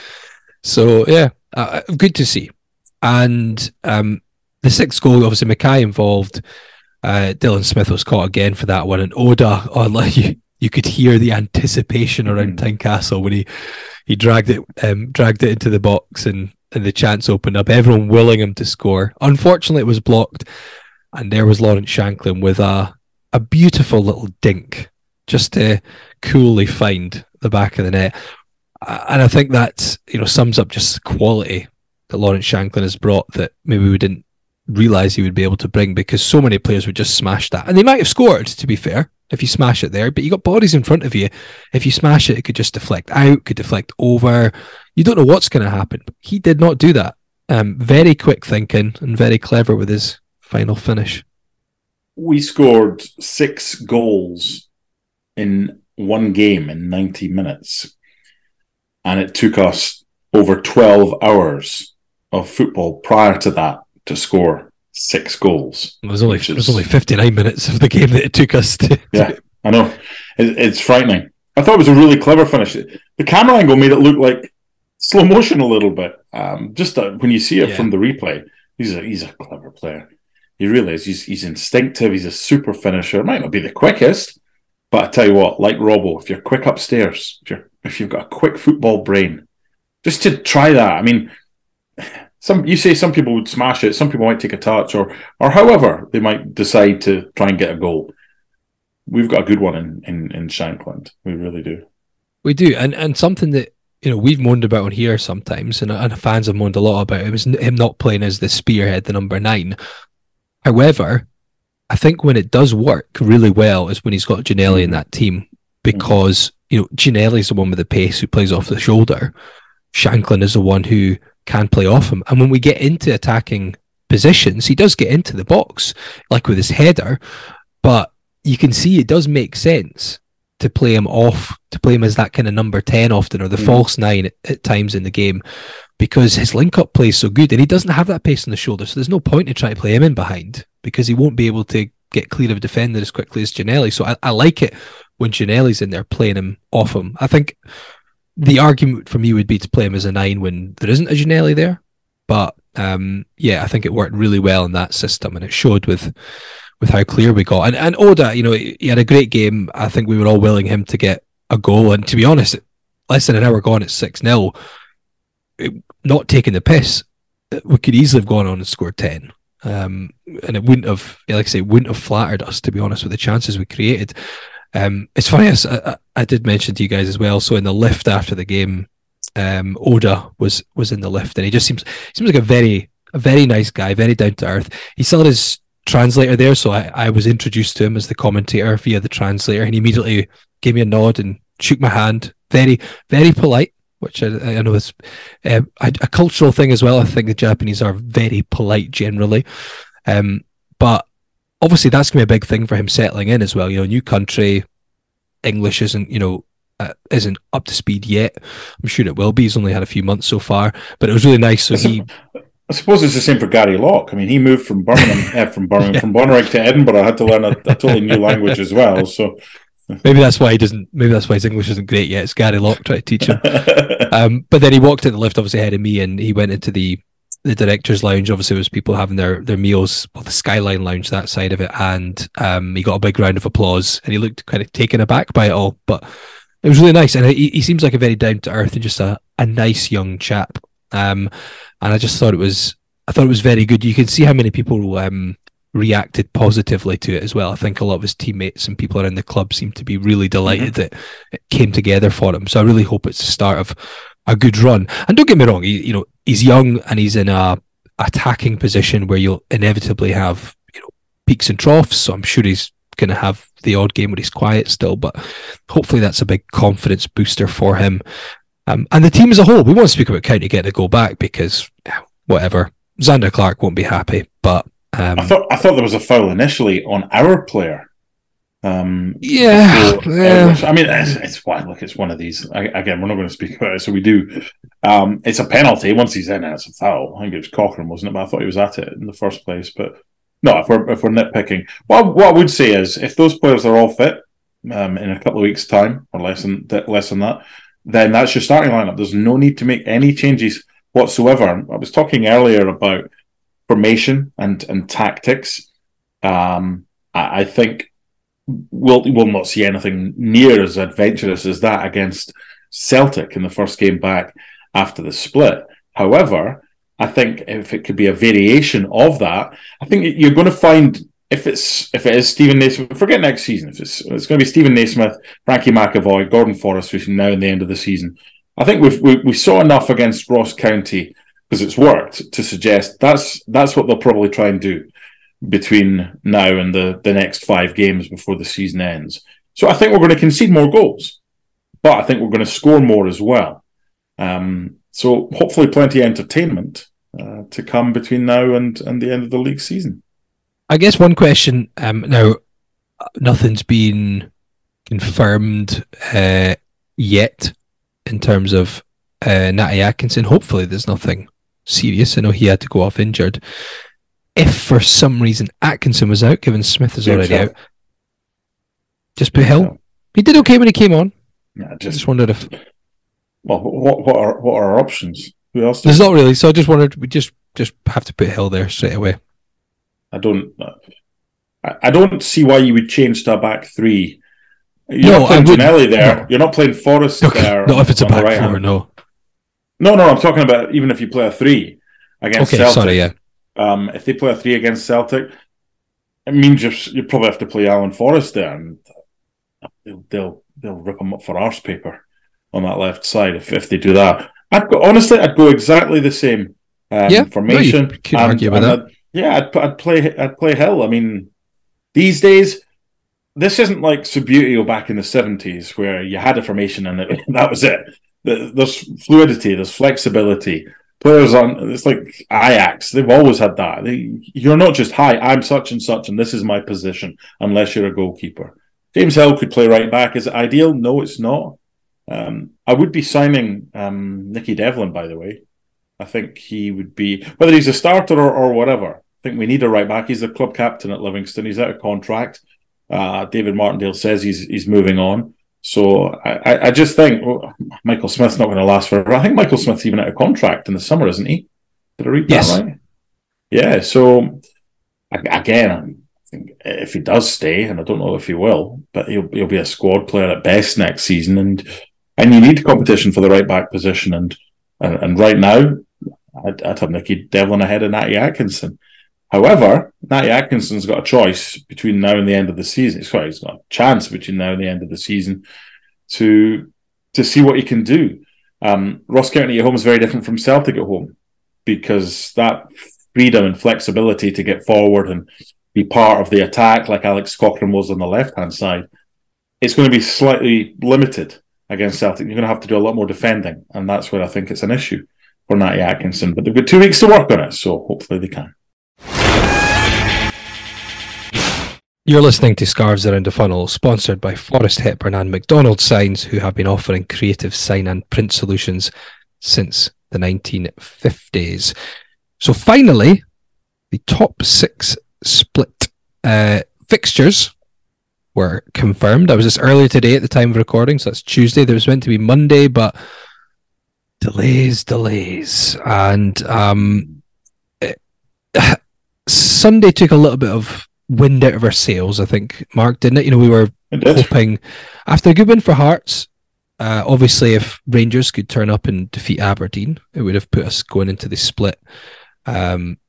So yeah, uh, good to see. And um, the sixth goal, obviously McKay involved. Uh, Dylan Smith was caught again for that one, and Oda, oh, like you, you could hear the anticipation around mm. Tynecastle when he he dragged it um, dragged it into the box and and the chance opened up. Everyone willing him to score. Unfortunately, it was blocked, and there was Lawrence Shankland with a a beautiful little dink just to coolly find the back of the net. And I think that you know sums up just the quality that Lawrence Shankland has brought that maybe we didn't realize he would be able to bring because so many players would just smash that. And they might have scored, to be fair, if you smash it there, but you got bodies in front of you. If you smash it, it could just deflect out, could deflect over. You don't know what's going to happen. He did not do that. Um, very quick thinking and very clever with his final finish. We scored six goals in one game in 90 minutes. And it took us over 12 hours of football prior to that to score six goals. It was only it was only fifty nine minutes of the game that it took us to. Yeah, I know. It, it's frightening. I thought it was a really clever finish. The camera angle made it look like slow motion a little bit. Um, just uh, when you see it yeah. from the replay, he's a he's a clever player. He really is. He's he's instinctive. He's a super finisher. Might not be the quickest, but I tell you what, like Robbo, if you're quick upstairs, if you're if you've got a quick football brain, just to try that. I mean, some you say some people would smash it, some people might take a touch, or or however they might decide to try and get a goal. We've got a good one in in, in Shankland. We really do. We do, and and something that you know we've moaned about on here sometimes, and, and fans have moaned a lot about it was him not playing as the spearhead, the number nine. However, I think when it does work really well is when he's got Ginnelly in mm. that team mm. because you know Ginnelly's the one with the pace who plays off the shoulder. Shankland is the one who can play off him. And when we get into attacking positions, he does get into the box, like with his header, but you can see it does make sense to play him off, to play him as that kind of number 10 often, or the mm. false nine at, at, times in the game, because his link up play is so good and he doesn't have that pace on the shoulder. So there's no point to try to play him in behind because he won't be able to get clear of a defender as quickly as Ginnelly. So I, I like it when Ginnelly's in there playing him off him. I think the argument for me would be to play him as a nine when there isn't a Ginnelly there. But um, yeah, I think it worked really well in that system, and it showed with with how clear we got. And and Oda, you know, he had a great game. I think we were all willing him to get a goal. And to be honest, less than an hour gone at six 0 not taking the piss, we could easily have gone on and scored ten. Um, and it wouldn't have, like I say, wouldn't have flattered us to be honest with the chances we created. Um, it's funny, I, I, did mention to you guys as well. So in the lift after the game, um, Oda was was in the lift, and he just seems seems like a very a very nice guy, very down to earth. He still his translator there, so I, I was introduced to him as the commentator via the translator, and he immediately gave me a nod and shook my hand. Very very polite, which I, I know is uh, a, a, cultural thing as well. I think the Japanese are very polite generally, um, but obviously that's going to be a big thing for him settling in as well. You know, new country, English isn't, you know, uh, isn't up to speed yet. I'm sure it will be. He's only had a few months so far, but it was really nice. So he. I suppose it's the same for Gary Locke. I mean, he moved from Birmingham, uh, from Birmingham, yeah. from Bonnyrigg to Edinburgh. I had to learn a, a totally new language as well. So maybe that's why he doesn't. Maybe that's why his English isn't great yet. It's Gary Locke trying to teach him. um, but then he walked in the lift, obviously ahead of me, and he went into the the director's lounge. Obviously, was people having their their meals, well, the Skyline Lounge, that side of it, and um, he got a big round of applause, and he looked kind of taken aback by it all, but it was really nice, and he, he seems like a very down to earth and just a, a nice young chap. Um, and I just thought it was I thought it was very good. You can see how many people um, reacted positively to it as well. I think a lot of his teammates and people around the club seem to be really delighted mm-hmm. that it came together for him. So I really hope it's the start of a good run. And don't get me wrong, he, you know, he's young and he's in a attacking position where you'll inevitably have you know peaks and troughs. So I'm sure he's going to have the odd game where he's quiet still, but hopefully that's a big confidence booster for him. Um, and the team as a whole, we won't speak about County get to go back because whatever. Zander Clark won't be happy, but um, I thought I thought there was a foul initially on our player. Um, yeah, yeah. I mean, it's, it's why look, it's one of these. I, again, we're not going to speak about it, so we do. Um, it's a penalty. Once he's in, it's a foul. I think it was Cochrane, wasn't it? But I thought he was at it in the first place. But no, if we're if we're nitpicking, what what I would say is if those players are all fit um, in a couple of weeks' time or less than less than that, then that's your starting lineup. There's no need to make any changes whatsoever. I was talking earlier about formation and and tactics. Um, I, I think we'll we'll not see anything near as adventurous as that against Celtic in the first game back after the split. However, I think if it could be a variation of that, I think you're going to find if it's if it is Steven Naismith, forget next season. If it's it's going to be Steven Naismith, Frankie McAvoy, Gordon Forrest between now and the end of the season. I think we've, we we saw enough against Ross County because it's worked to suggest that's that's what they'll probably try and do between now and the the next five games before the season ends. So I think we're going to concede more goals, but I think we're going to score more as well. Um, so hopefully, plenty of entertainment uh, to come between now and, and the end of the league season. I guess one question um, now, nothing's been confirmed uh, yet in terms of uh, Natty Atkinson. Hopefully, there's nothing serious. I know he had to go off injured. If for some reason Atkinson was out, given Smith is already out, just put Hill. He did okay when he came on. Yeah, just, just wondered if well, what what are what are our options? Who else? There's not really. So I just wondered. We just just have to put Hill there straight away. I don't. I, I don't see why you would change to a back three. You're no, not playing Ginnelly there. No. You're not playing Forrest okay. there. Not if it's a back right four. Hand. No. No, no. I'm talking about even if you play a three against okay, Celtic. Sorry, yeah. Um, if they play a three against Celtic, it means you you probably have to play Alan Forrest there, and they'll they'll, they'll rip them up for arse paper on that left side if, if they do that. I'd go, honestly, I'd go exactly the same um, yeah, formation. No, can argue with that. I'd, yeah, I'd, I'd play I'd play Hill. I mean, these days, this isn't like Subbuteo back in the seventies where you had a formation and it, that was it. There's fluidity, there's flexibility. Players on it's like Ajax; they've always had that. They, you're not just hi, I'm such and such, and this is my position, unless you're a goalkeeper. James Hill could play right back. Is it ideal? No, it's not. Um, I would be signing um, Nicky Devlin, by the way. I think he would be whether he's a starter or, or whatever. I think we need a right back. He's the club captain at Livingston. He's out of contract. Uh, David Martindale says he's he's moving on. So I, I just think well, Michael Smith's not going to last forever. I think Michael Smith's even out of contract in the summer, isn't he? Did I read that right? Yeah. So again, eh, if he does stay, and I don't know if he will, but he'll he'll be a squad player at best next season, and and you need competition for the right back position. And and, and right now, I'd, I'd, have Nicky Devlin ahead of Natty Atkinson. However, Natty Atkinson's got a choice between now and the end of the season. Got, he's got a chance between now and the end of the season to to see what he can do. Um, Ross County at home is very different from Celtic at home because that freedom and flexibility to get forward and be part of the attack like Alex Cochrane was on the left hand side, it's going to be slightly limited against Celtic. You're going to have to do a lot more defending, and that's where I think it's an issue for Natty Atkinson. But they've got two weeks to work on it, so hopefully they can. You're listening to Scarves Around the Funnel, sponsored by Forrest Hepburn and McDonald Signs, who have been offering creative sign and print solutions since the 1950s. So finally, the top six split uh, fixtures were confirmed. I was just earlier today at the time of recording, so that's Tuesday. There was meant to be Monday, but delays, delays, and um, it, Sunday took a little bit of wind out of our sails. I think Mark didn't it? You know, we were hoping after a good win for Hearts. Uh, obviously, if Rangers could turn up and defeat Aberdeen, it would have put us going into the split um,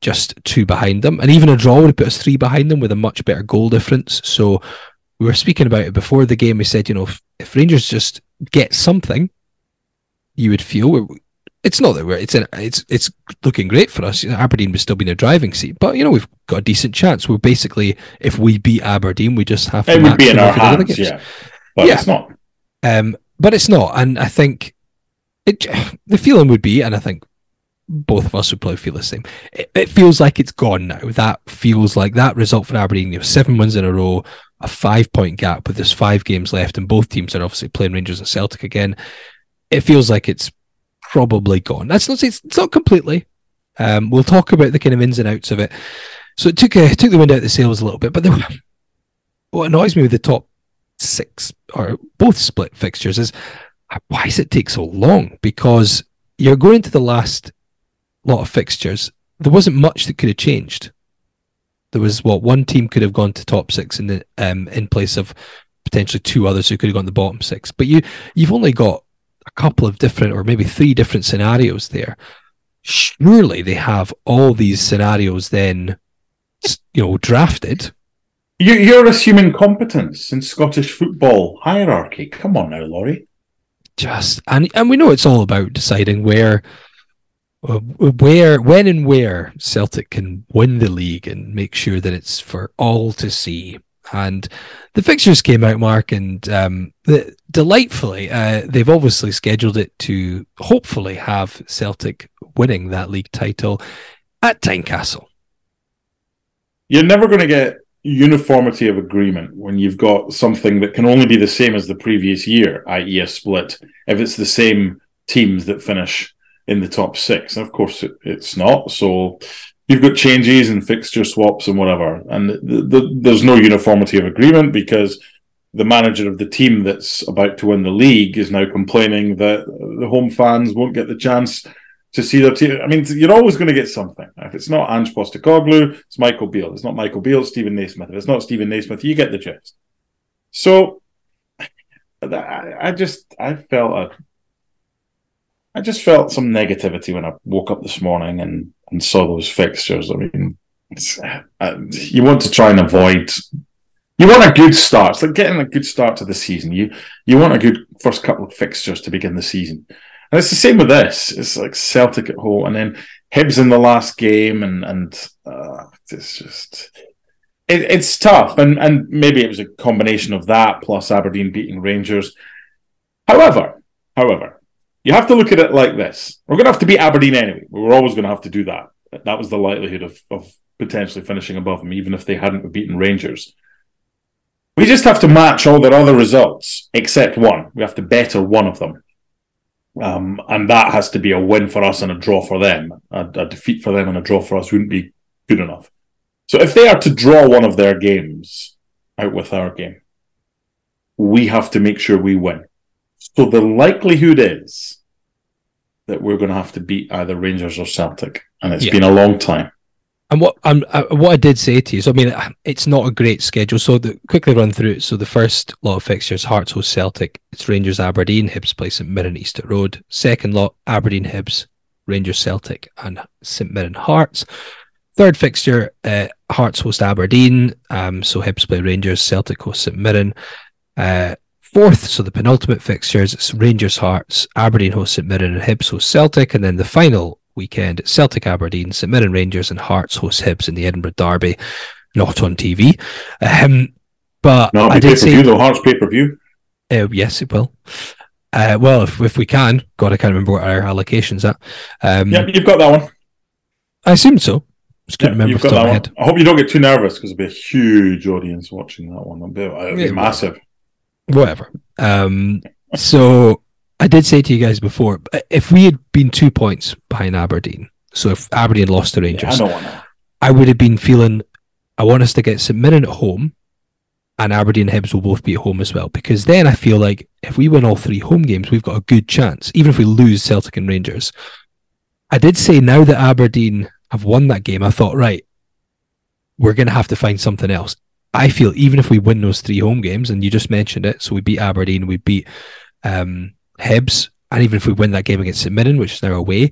just two behind them, and even a draw would have put us three behind them with a much better goal difference. So we were speaking about it before the game. We said, you know, if, if Rangers just get something, you would feel it's not that we're it's an, it's it's looking great for us. You know, Aberdeen would still be in a driving seat, but you know we've got a decent chance. We're basically if we beat Aberdeen, we just have to. It would be in our hands, yeah, but yeah. it's not. Um, but it's not, and I think it the feeling would be, and I think both of us would probably feel the same. It, it, feels like it's gone now. That feels like that result for Aberdeen. You know, seven wins in a row, a five point gap with just five games left, and both teams are obviously playing Rangers and Celtic again. It feels like it's probably gone. That's not it's, not completely. Um, we'll talk about the kind of ins and outs of it. So it took a, took the wind out of the sails a little bit, but there, what annoys me with the top six or both split fixtures is why does it take so long? Because you're going to the last lot of fixtures, there wasn't much that could have changed. There was what one team could have gone to top six in the um, in place of potentially two others who could have gone to the bottom six. But you you've only got a couple of different or maybe three different scenarios there. Surely they have all these scenarios then you know drafted. You're assuming competence in Scottish football hierarchy. Come on now, Laurie. Just and and we know it's all about deciding where uh, where, when, and where Celtic can win the league and make sure that it's for all to see. And the fixtures came out, Mark, and um, the, delightfully, uh, they've obviously scheduled it to hopefully have Celtic winning that league title at Tynecastle. You're never going to get uniformity of agreement when you've got something that can only be the same as the previous year, i.e., a split, if it's the same teams that finish in the top six. And of course, it, it's not. So you've got changes and fixture swaps and whatever. And the, the, there's no uniformity of agreement because the manager of the team that's about to win the league is now complaining that the home fans won't get the chance to see their team. I mean, you're always going to get something. If it's not Ange Postecoglou, it's Michael Beale. It's not Michael Beale, it's Steven Naismith. If it's not Steven Naismith, you get the gist. So I just I felt a I just felt some negativity when I woke up this morning and, and saw those fixtures. I mean, uh, you want to try and avoid. You want a good start. It's like getting a good start to the season. You you want a good first couple of fixtures to begin the season. And it's the same with this. It's like Celtic at home, and then Hibs in the last game, and and uh, it's just it, it's tough. And and maybe it was a combination of that plus Aberdeen beating Rangers. However, however, you have to look at it like this. We're going to have to beat Aberdeen anyway. We're always going to have to do that. That was the likelihood of, of potentially finishing above them, even if they hadn't beaten Rangers. We just have to match all their other results except one. We have to better one of them. Um, and that has to be a win for us and a draw for them. A, a defeat for them and a draw for us wouldn't be good enough. So if they are to draw one of their games out with our game, we have to make sure we win. So the likelihood is that we're going to have to beat either Rangers or Celtic, and it's yeah. been a long time. And what I'm, uh, what I did say to you, so I mean, it's not a great schedule. So the, quickly run through it. So the first lot of fixtures: Hearts host Celtic. It's Rangers Aberdeen, Hibs play St Mirren Easter Road. Second lot: Aberdeen Hibs, Rangers Celtic, and St Mirren Hearts. Third fixture: uh, Hearts host Aberdeen. Um, so Hibs play Rangers, Celtic host St Mirren. Uh, fourth, so the penultimate fixtures, it's Rangers Hearts, Aberdeen host St Mirren, and Hibs host Celtic. And then the final weekend, Celtic Aberdeen, St Mirren Rangers, and Hearts host Hibs in the Edinburgh Derby, not on TV. Um, but no, I did say though, Hearts pay per view. Uh, yes, it will. Uh, well, if if we can, God, I can't remember what our allocations at. Um, yeah, you've got that one. I assume so. Just couldn't Yeah, remember you've got that one. I hope you don't get too nervous because it'll be a huge audience watching that one. It'll be, it'll be Yeah, massive. Whatever. Um, so I did say to you guys before, if we had been two points behind Aberdeen, so if Aberdeen lost to Yeah, I Rangers, know what now. I would have been feeling I want us to get St Mirren at home and Aberdeen and Hibs will both be at home as well. Because then I feel like if we win all three home games, we've got a good chance, even if we lose Celtic and Rangers. I did say now that Aberdeen have won that game, I thought, right, we're going to have to find something else. I feel even if we win those three home games, and you just mentioned it, so we beat Aberdeen, we beat um, Hibs, and even if we win that game against St Mirren, which is now away,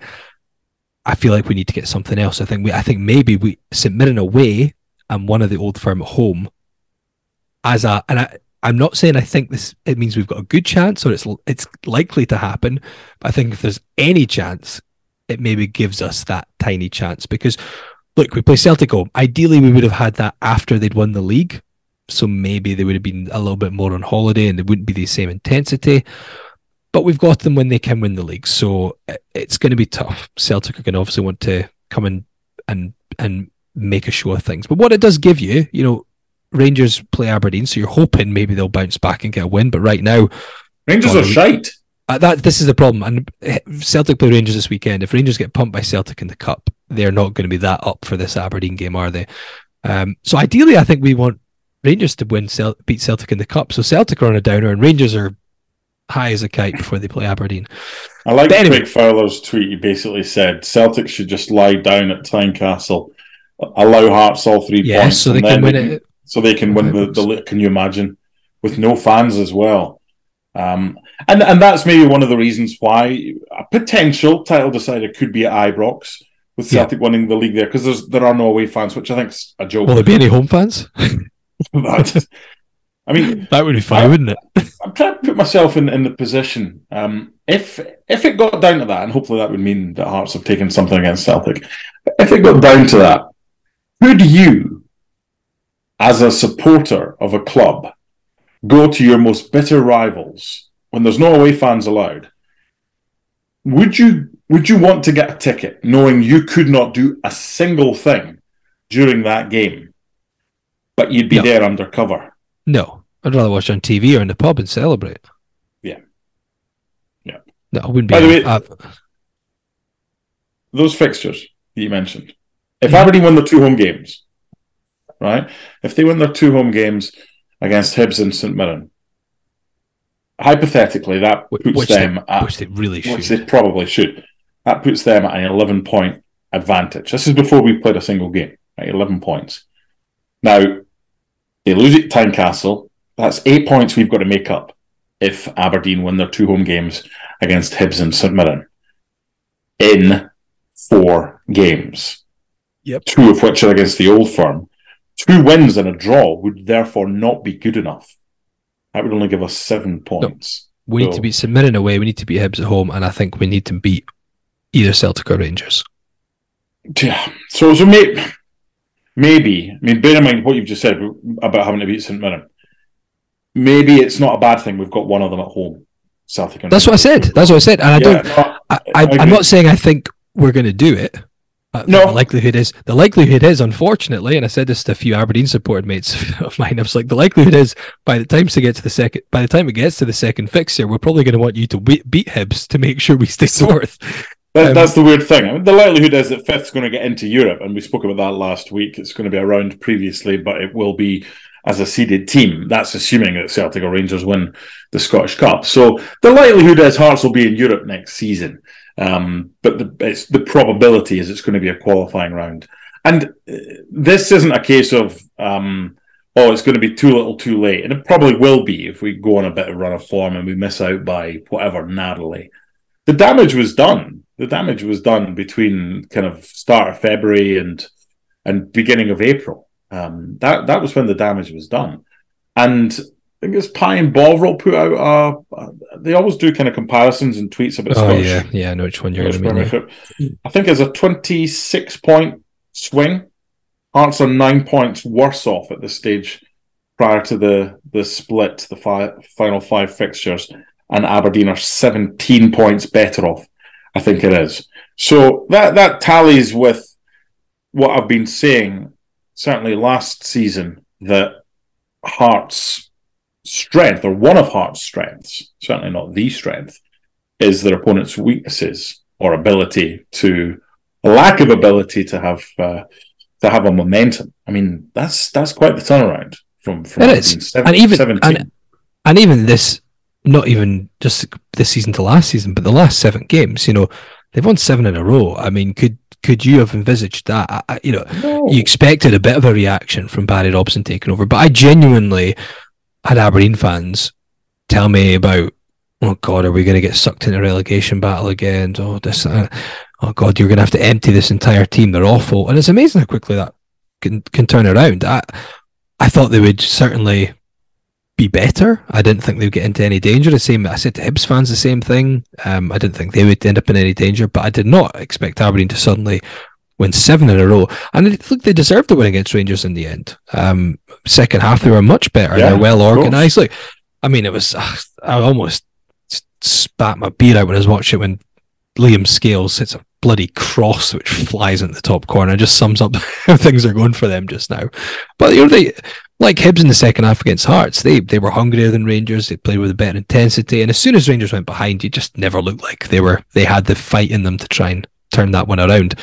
I feel like we need to get something else. I think we, I think maybe we St Mirren away and one of the old firm at home as a, and I, I'm not saying I think this it means we've got a good chance or it's it's likely to happen, but I think if there's any chance, it maybe gives us that tiny chance because look, we play Celtic home. Ideally, we would have had that after they'd won the league, so maybe they would have been a little bit more on holiday and it wouldn't be the same intensity. But we've got them when they can win the league, so it's going to be tough. Celtic are going to obviously want to come in and and make a show of things. But what it does give you, you know, Rangers play Aberdeen, so you're hoping maybe they'll bounce back and get a win. But right now, Rangers are shite. uh, that this is the problem. And eh, Celtic play Rangers this weekend. If Rangers get pumped by Celtic in the cup, they're not going to be that up for this Aberdeen game, are they? Um, so ideally, I think we want Rangers to win, Cel- beat Celtic in the cup. So Celtic are on a downer, and Rangers are high as a kite before they play Aberdeen. I like But anyway- Craig Fowler's tweet. He basically said Celtic should just lie down at Tynecastle, allow Hearts all three Yeah, points, so they can win they it. so they can win the, the. Can you imagine with no fans as well? Um, and and that's maybe one of the reasons why a potential title decider could be at Ibrox with Yeah. Celtic winning the league there because there are no away fans, which I think is a joke. Will there be any home fans? That- I mean, that would be fine, wouldn't it? I'm trying to put myself in, in the position. Um, if if it got down to that, and hopefully that would mean that Hearts have taken something against Celtic. If it got down to that, could you, as a supporter of a club, go to your most bitter rivals when there's no away fans allowed? Would you would you want to get a ticket knowing you could not do a single thing during that game, but you'd be No. there undercover? No, I'd rather watch on TV or in the pub and celebrate. Yeah. Yeah. No, I wouldn't be. By the way- uh, those fixtures that you mentioned, if Yeah. Aberdeen win their two home games, right? If they win their two home games against Hibs and St Mirren, hypothetically, that puts which them they, at which they really should. which they probably should. That puts them at an eleven point advantage. This is before we've played a single game, right? Eleven points. Now they lose at Tynecastle. That's eight points we've got to make up if Aberdeen win their two home games against Hibs and St Mirren in four games. Yep. Two of which are against the old firm. Two wins and a draw would therefore not be good enough. That would only give us seven points. we need to So- beat St Mirren away. We need to beat Hibs at home, and I think we need to beat either Celtic or Rangers. Yeah. So, so maybe, maybe, I mean, bear in mind what you've just said about having to beat St Mirren. Maybe it's not a bad thing we've got one of them at home. Celtic. And That's what I said. That's what I said, and I Yeah, don't. no, I, I, I I'm not saying I think we're going to do it. Uh, No. the likelihood is the likelihood is unfortunately, and I said this to a few Aberdeen supported mates of mine. I was like, the likelihood is by the time to get to the second, by the time it gets to the second fixture, we're probably going to want you to beat, beat Hibs to make sure we stay fourth. That, um, that's the weird thing. I mean, the likelihood is that fifth's going to get into Europe, and we spoke about that last week. It's going to be around previously, but it will be as a seeded team. That's assuming that Celtic or Rangers win the Scottish Cup. So the likelihood is Hearts will be in Europe next season. Um, but the, it's, the probability is it's going to be a qualifying round. And uh, this isn't a case of, um, oh, it's going to be too little too late. And it probably will be if we go on a bit of run of form and we miss out by whatever, narrowly. The damage was done. The damage was done between kind of start of February and and beginning of April. Um, that that was when the damage was done. And I think it's Pie and Bovril put out. Uh, they always do kind of comparisons and tweets about Oh Scottish yeah, yeah, I know which one you're going to mean. I think it's a 26 point swing. Hearts are nine points worse off at this stage prior to the the split, the fi- final five fixtures, and Aberdeen are 17 points better off. I think it is. So that that tallies with what I've been saying, certainly last season, that Hearts' strength, or one of Hearts' strengths, certainly not the strength, is their opponent's weaknesses or ability to a lack of ability to have uh, to have a momentum. I mean, that's that's quite the turnaround from from it is, seven, and even 17. and, and even this, not even just this season to last season, but the last seven games. You know, they've won seven in a row. I mean, could could you have envisaged that? I, I- you know, No. you expected a bit of a reaction from Barry Robson taking over, but I genuinely had Aberdeen fans tell me about, oh God, are we going to get sucked into a relegation battle again? Oh, this, uh, oh God, you're going to have to empty this entire team. They're awful, and it's amazing how quickly that can can turn around. I I thought they would certainly be better. I didn't think they'd get into any danger. The same, I said to Hibs fans the same thing. Um, I didn't think they would end up in any danger, but I did not expect Aberdeen to suddenly win seven in a row. And it, look, they deserved to win against Rangers in the end. Um, second half, they were much better. Yeah, They're well organised. Like, I mean, it was, uh, I almost spat my beer out when I was watching it when Liam Scales hits a bloody cross which flies into the top corner. It just sums up how things are going for them just now. But you know, they like Hibs in the second half against Hearts, they they were hungrier than Rangers. They played with a better intensity, and as soon as Rangers went behind, you just never looked like they were they had the fight in them to try and turn that one around.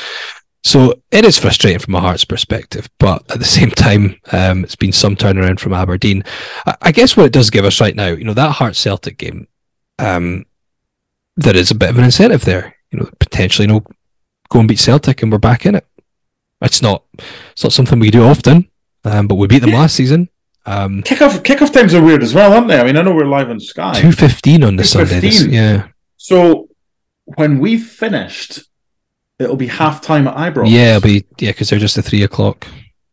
So it is frustrating from a Hearts perspective, but at the same time, um, it's been some turnaround from Aberdeen. I, I guess what it does give us right now, you know, that Hearts Celtic game, um, there is a bit of an incentive there. You know, potentially, you know, go and beat Celtic, and we're back in it. It's not, it's not something we do often, um, but we beat them Yeah. last season. Um, Kickoff kickoff times are weird as well, aren't they? I mean, I know we're live on Sky. two fifteen on the Sunday. This, yeah, So when we finished, it'll be half time at Ibrox. yeah, it'll be yeah, because they're just a three o'clock.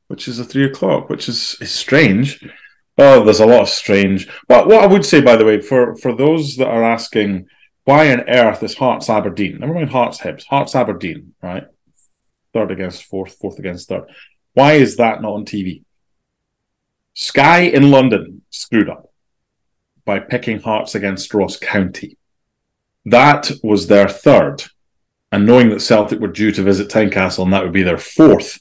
which is a three o'clock, which is, is strange. Oh, there's a lot of strange. But what I would say, by the way, for for those that are asking why on earth is Hearts Aberdeen? Never mind Hearts Hibs, Hearts Aberdeen, right? Third against fourth, fourth against third. Why is that not on TV? Sky in London screwed up by picking Hearts against Ross County. That was their third. And knowing that Celtic were due to visit Tynecastle and that would be their fourth,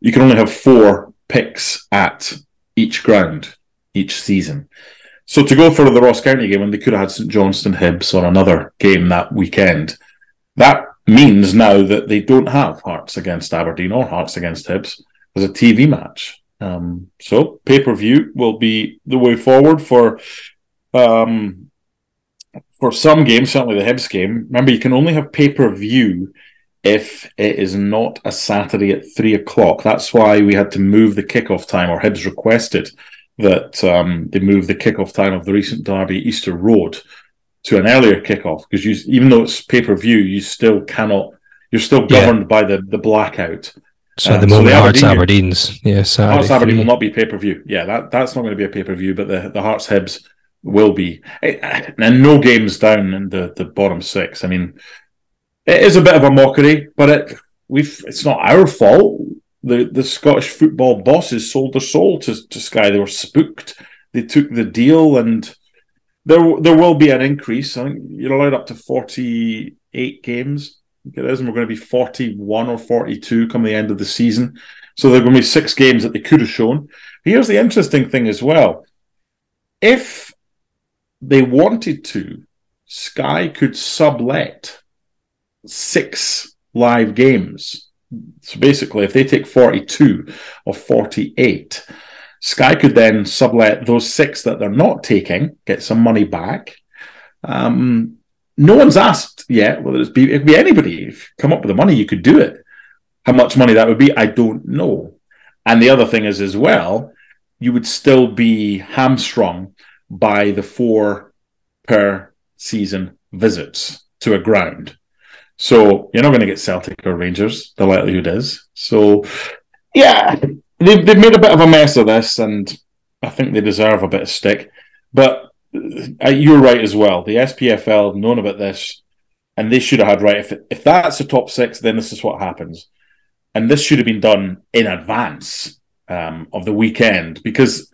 you can only have four picks at each ground each season. So to go for the Ross County game when they could have had St Johnstone Hibs on another game that weekend, that means now that they don't have Hearts against Aberdeen or Hearts against Hibs as a TV match. Um, so pay per view will be the way forward for um, for some games, certainly the Hibs game. Remember, you can only have pay per view if it is not a Saturday at three o'clock. That's why we had to move the kickoff time, or Hibs requested that um, they move the kickoff time of the recent derby Easter Road to an earlier kickoff because you, even though it's pay per view, you still cannot. You're still Yeah. governed by the the blackout. So at Um, the so moment, the Hearts Aberdeen- Aberdeen's yeah, Saturday. Hearts Aberdeen will not be pay per view. Yeah, that that's not going to be a pay per view, but the the Hearts Hibs will be. Eh, And no games down in the the bottom six. I mean, it is a bit of a mockery, but it we've it's not our fault. The the Scottish football bosses sold their soul to to Sky. They were spooked. They took the deal, and there there will be an increase. I think you're allowed up to forty eight games. It is, and we're going to be forty one or forty two come the end of the season. So there are going to be six games that they could have shown. Here's the interesting thing as well. If they wanted to, Sky could sublet six live games. So basically, if they take 42 of 48, Sky could then sublet those six that they're not taking, get some money back. Um, no one's asked yet whether it's be, it be anybody. If come up with the money, you could do it. How much money that would be, I don't know. And the other thing is, as well, you would still be hamstrung by the four per season visits to a ground. So you're not going to get Celtic or Rangers, the likelihood is. So, yeah, they've, they've made a bit of a mess of this, and I think they deserve a bit of stick. But you're right as well. The SPFL have known about this, and they should have had right. If, if that's the top six, then this is what happens. And this should have been done in advance um, of the weekend because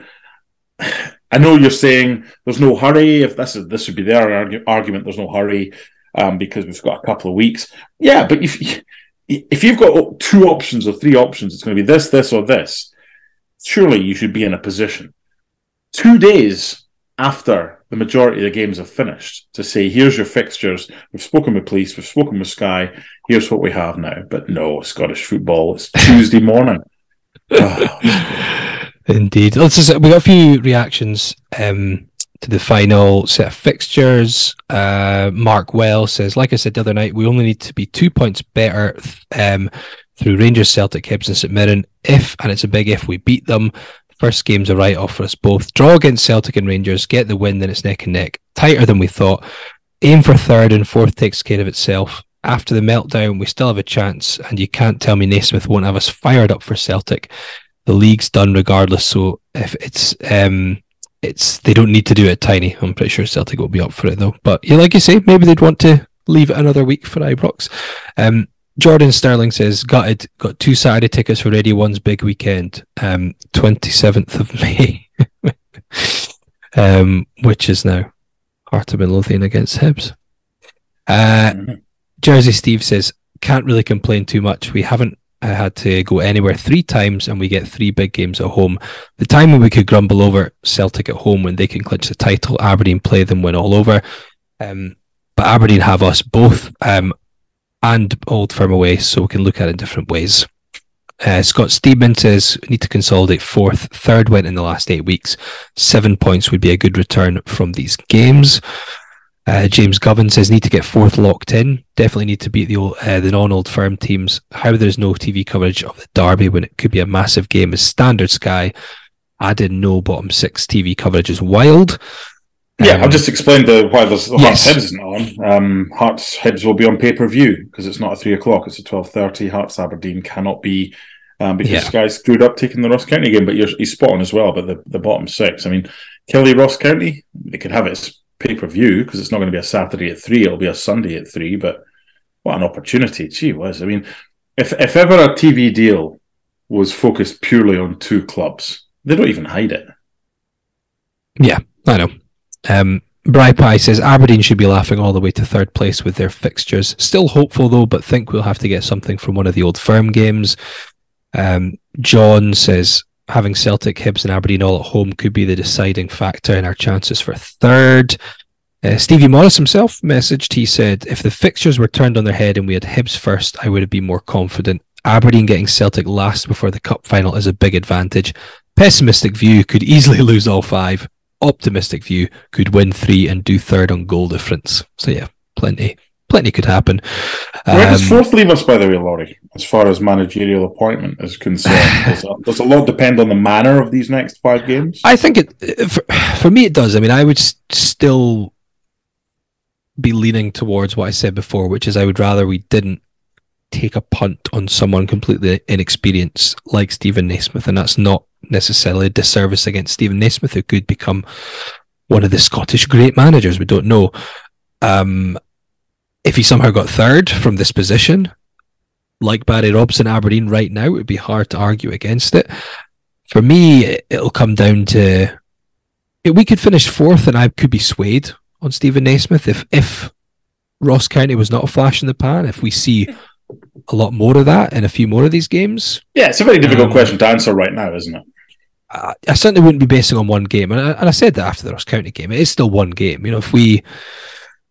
I know you're saying there's no hurry. If this is this would be their argu- argument, there's no hurry um, because we've got a couple of weeks. Yeah, but if if you've got two options or three options, it's going to be this, this, or this. Surely you should be in a position two days after the majority of the games have finished to say, here's your fixtures. We've spoken with police, we've spoken with Sky. Here's what we have now. But no, Scottish football. It's Tuesday morning. Indeed. Let's just, we got a few reactions. Um, to the final set of fixtures. Uh, Mark Well says, like I said the other night, we only need to be two points better um, through Rangers, Celtic, Hibs, and St Mirren. If, and it's a big if, we beat them. First game's a write off for us both. Draw against Celtic and Rangers, get the win, then it's neck and neck. Tighter than we thought. Aim for third, and fourth takes care of itself. After the meltdown, we still have a chance, and you can't tell me Naismith won't have us fired up for Celtic. The league's done regardless, so if it's um, it's they don't need to do it tiny. I'm pretty sure Celtic will be up for it though. But yeah, like you say, maybe they'd want to leave it another week for Ibrox. Um, Jordan Sterling says, gutted, got two Saturday tickets for Radio One's big weekend, um, 27th of May, um, which is now Heart of Midlothian against Hibs. Uh, mm-hmm. Jersey Steve says, can't really complain too much. We haven't I had to go anywhere three times and we get three big games at home. The time when we could grumble over Celtic at home when they can clinch the title, Aberdeen play them win all over. Um, but Aberdeen have us both um, and Old Firm away, so we can look at it in different ways. Uh, Scott Steedman says need to consolidate fourth, third win in the last eight weeks. Seven points would be a good return from these games. Uh, James Govan says need to get fourth locked in. Definitely need to beat the uh, the non old firm teams. How there's no TV coverage of the derby when it could be a massive game is standard Sky. Adding no bottom six TV coverage is wild. Yeah, um, I'll just explain the why the yes. Hearts Hibs isn't on. Um, Hearts Hibs will be on pay per view because it's not a three o'clock; it's a twelve thirty. Hearts Aberdeen cannot be um, because yeah. Sky screwed up taking the Ross County game. But you're, he's spot on as well. But the, the bottom six, I mean, Killie Ross County, they could have it pay per view because it's not going to be a Saturday at three; it'll be a Sunday at three. But what an opportunity! Gee whiz! I mean, if if ever a TV deal was focused purely on two clubs, they don't even hide it. Yeah, I know. Um, Bry Pie says Aberdeen should be laughing all the way to third place with their fixtures. Still hopeful though, but think we'll have to get something from one of the old firm games. Um, John says having Celtic, Hibs, and Aberdeen all at home could be the deciding factor in our chances for third. Uh, Stevie Morris himself messaged, he said, if the fixtures were turned on their head and we had Hibs first, I would have been more confident. Aberdeen getting Celtic last before the cup final is a big advantage. Pessimistic view could easily lose all five. Optimistic view could win three and do third on goal difference. So yeah, plenty plenty could happen. Where does um, fourth leave us, by the way, Laurie, as far as managerial appointment is concerned? does, a, does a lot depend on the manner of these next five games? I think it, for, for me, it does. I mean, I would still be leaning towards what I said before, which is I would rather we didn't take a punt on someone completely inexperienced like Stephen Naismith, and that's not necessarily a disservice against Stephen Naismith, who could become one of the Scottish great managers. We don't know. Um, if he somehow got third from this position, like Barry Robson Aberdeen right now, it would be hard to argue against it. For me, it'll come down to we could finish fourth, and I could be swayed on Stephen Naismith if if Ross County was not a flash in the pan. If we see a lot more of that in a few more of these games, yeah, it's a very difficult um, question to answer right now, isn't it? I, I certainly wouldn't be basing on one game, and I, and I said that after the Ross County game. It is still one game. You know, if we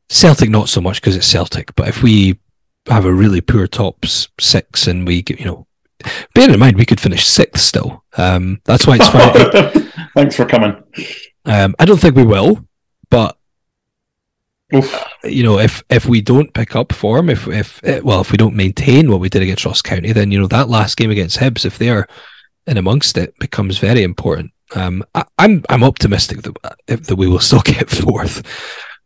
Celtic not so much because it's Celtic, but if we have a really poor top six and we you know, bear in mind we could finish sixth still. Um, that's why it's fine. Thanks for coming. Um, I don't think we will, but uh, you know, if if we don't pick up form, if if eh, well, if we don't maintain what we did against Ross County, then you know that last game against Hibs, if they're in amongst it, becomes very important. Um, I, I'm I'm optimistic that that we will still get fourth.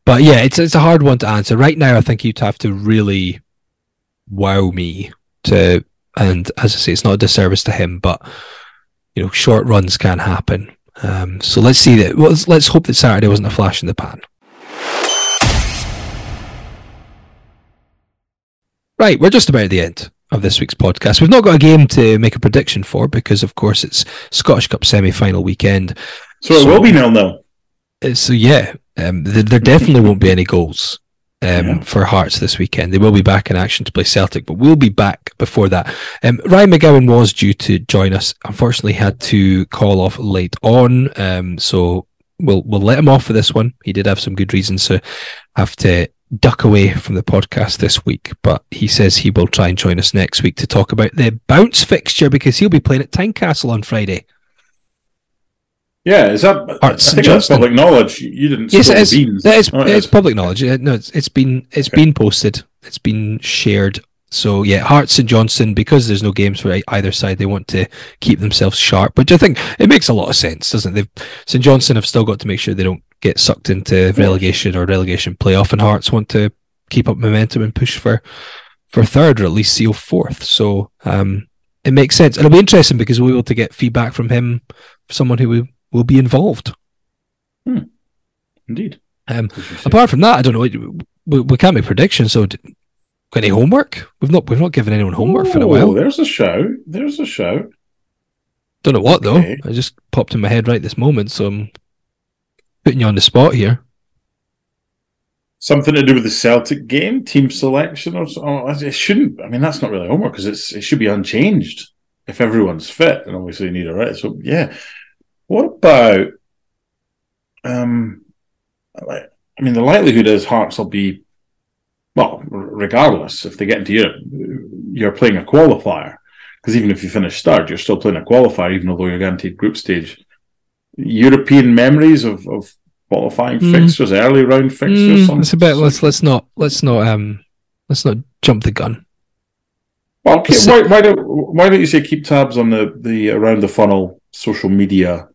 But yeah, it's it's a hard one to answer. Right now, I think you'd have to really wow me to, and as I say, it's not a disservice to him, but you know, short runs can happen. Um, so let's see that. Well, let's, let's hope that Saturday wasn't a flash in the pan. Right, we're just about at the end of this week's podcast. We've not got a game to make a prediction for because, of course, it's Scottish Cup semi-final weekend. So, so it will be nil nil. So yeah, um, there, there, definitely won't be any goals um, Yeah. for Hearts this weekend. They will be back in action to play Celtic, but we'll be back before that. Um, Ryan McGowan was due to join us. Unfortunately, had to call off late on, um, so we'll we'll let him off for this one. He did have some good reasons to have to duck away from the podcast this week, but he says he will try and join us next week to talk about the bounce fixture because he'll be playing at Tynecastle on Friday. Yeah, is that? Arts I think that's public knowledge. You didn't Yes, it is. beans. Is Oh, it it's public knowledge. No, it's, it's been it's been posted. It's been shared. So yeah, Hearts and Johnson because there's no games for either side. They want to keep themselves sharp, which I think it makes a lot of sense, doesn't it? They've, St Johnstone have still got to make sure they don't get sucked into relegation or relegation playoff, and Hearts want to keep up momentum and push for for third or at least seal fourth. So um, it makes sense. It'll be interesting because we'll be able to get feedback from him, someone who will, will be involved. Indeed. Um, As you say. apart from that, I don't know. We, we can't make predictions. So, got any homework? We've not we've not given anyone homework for a Oh, while. There's a shout. There's a shout. Don't know what though. I just popped in my head right this moment, so I'm putting you on the spot here. Something to do with the Celtic game, team selection, or so. oh, It shouldn't. I mean, that's not really homework because it's it should be unchanged if everyone's fit, and obviously you need a rest. So yeah. What about? Um, I mean, the likelihood is Hearts will be, well, regardless if they get into Europe, you're playing a qualifier because even if you finish third, you're still playing a qualifier, even though you're guaranteed group stage. European memories of, of qualifying Mm. fixtures, early round fixtures. Mm, it's a bit. Let's let's not let's not um let's not jump the gun. Well, okay, why, why don't why don't you say keep tabs on the the around the funnel social media?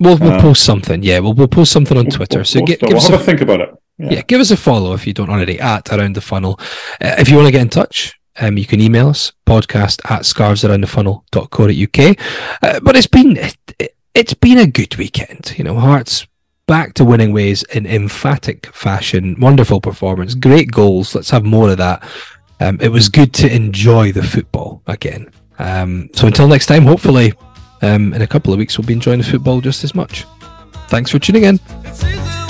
We'll we'll Um, post something. Yeah, we'll we'll post something on We'll- Twitter. we'll so post gi- it. give we'll us have a, a think about it. Yeah. yeah, give us a follow if you don't already at around the funnel. Uh, if you want to get in touch, um, you can email us podcast at scarvesaroundthefunnel dot co scarvesaroundthefunnel.co.uk. Uh, but it's been it, it's been a good weekend. You know, Hearts back to winning ways in emphatic fashion. Wonderful performance, great goals. Let's have more of that. Um, it was good to enjoy the football again. Um, so until next time, hopefully, um, in a couple of weeks, we'll be enjoying the football just as much. Thanks for tuning in. It's easy.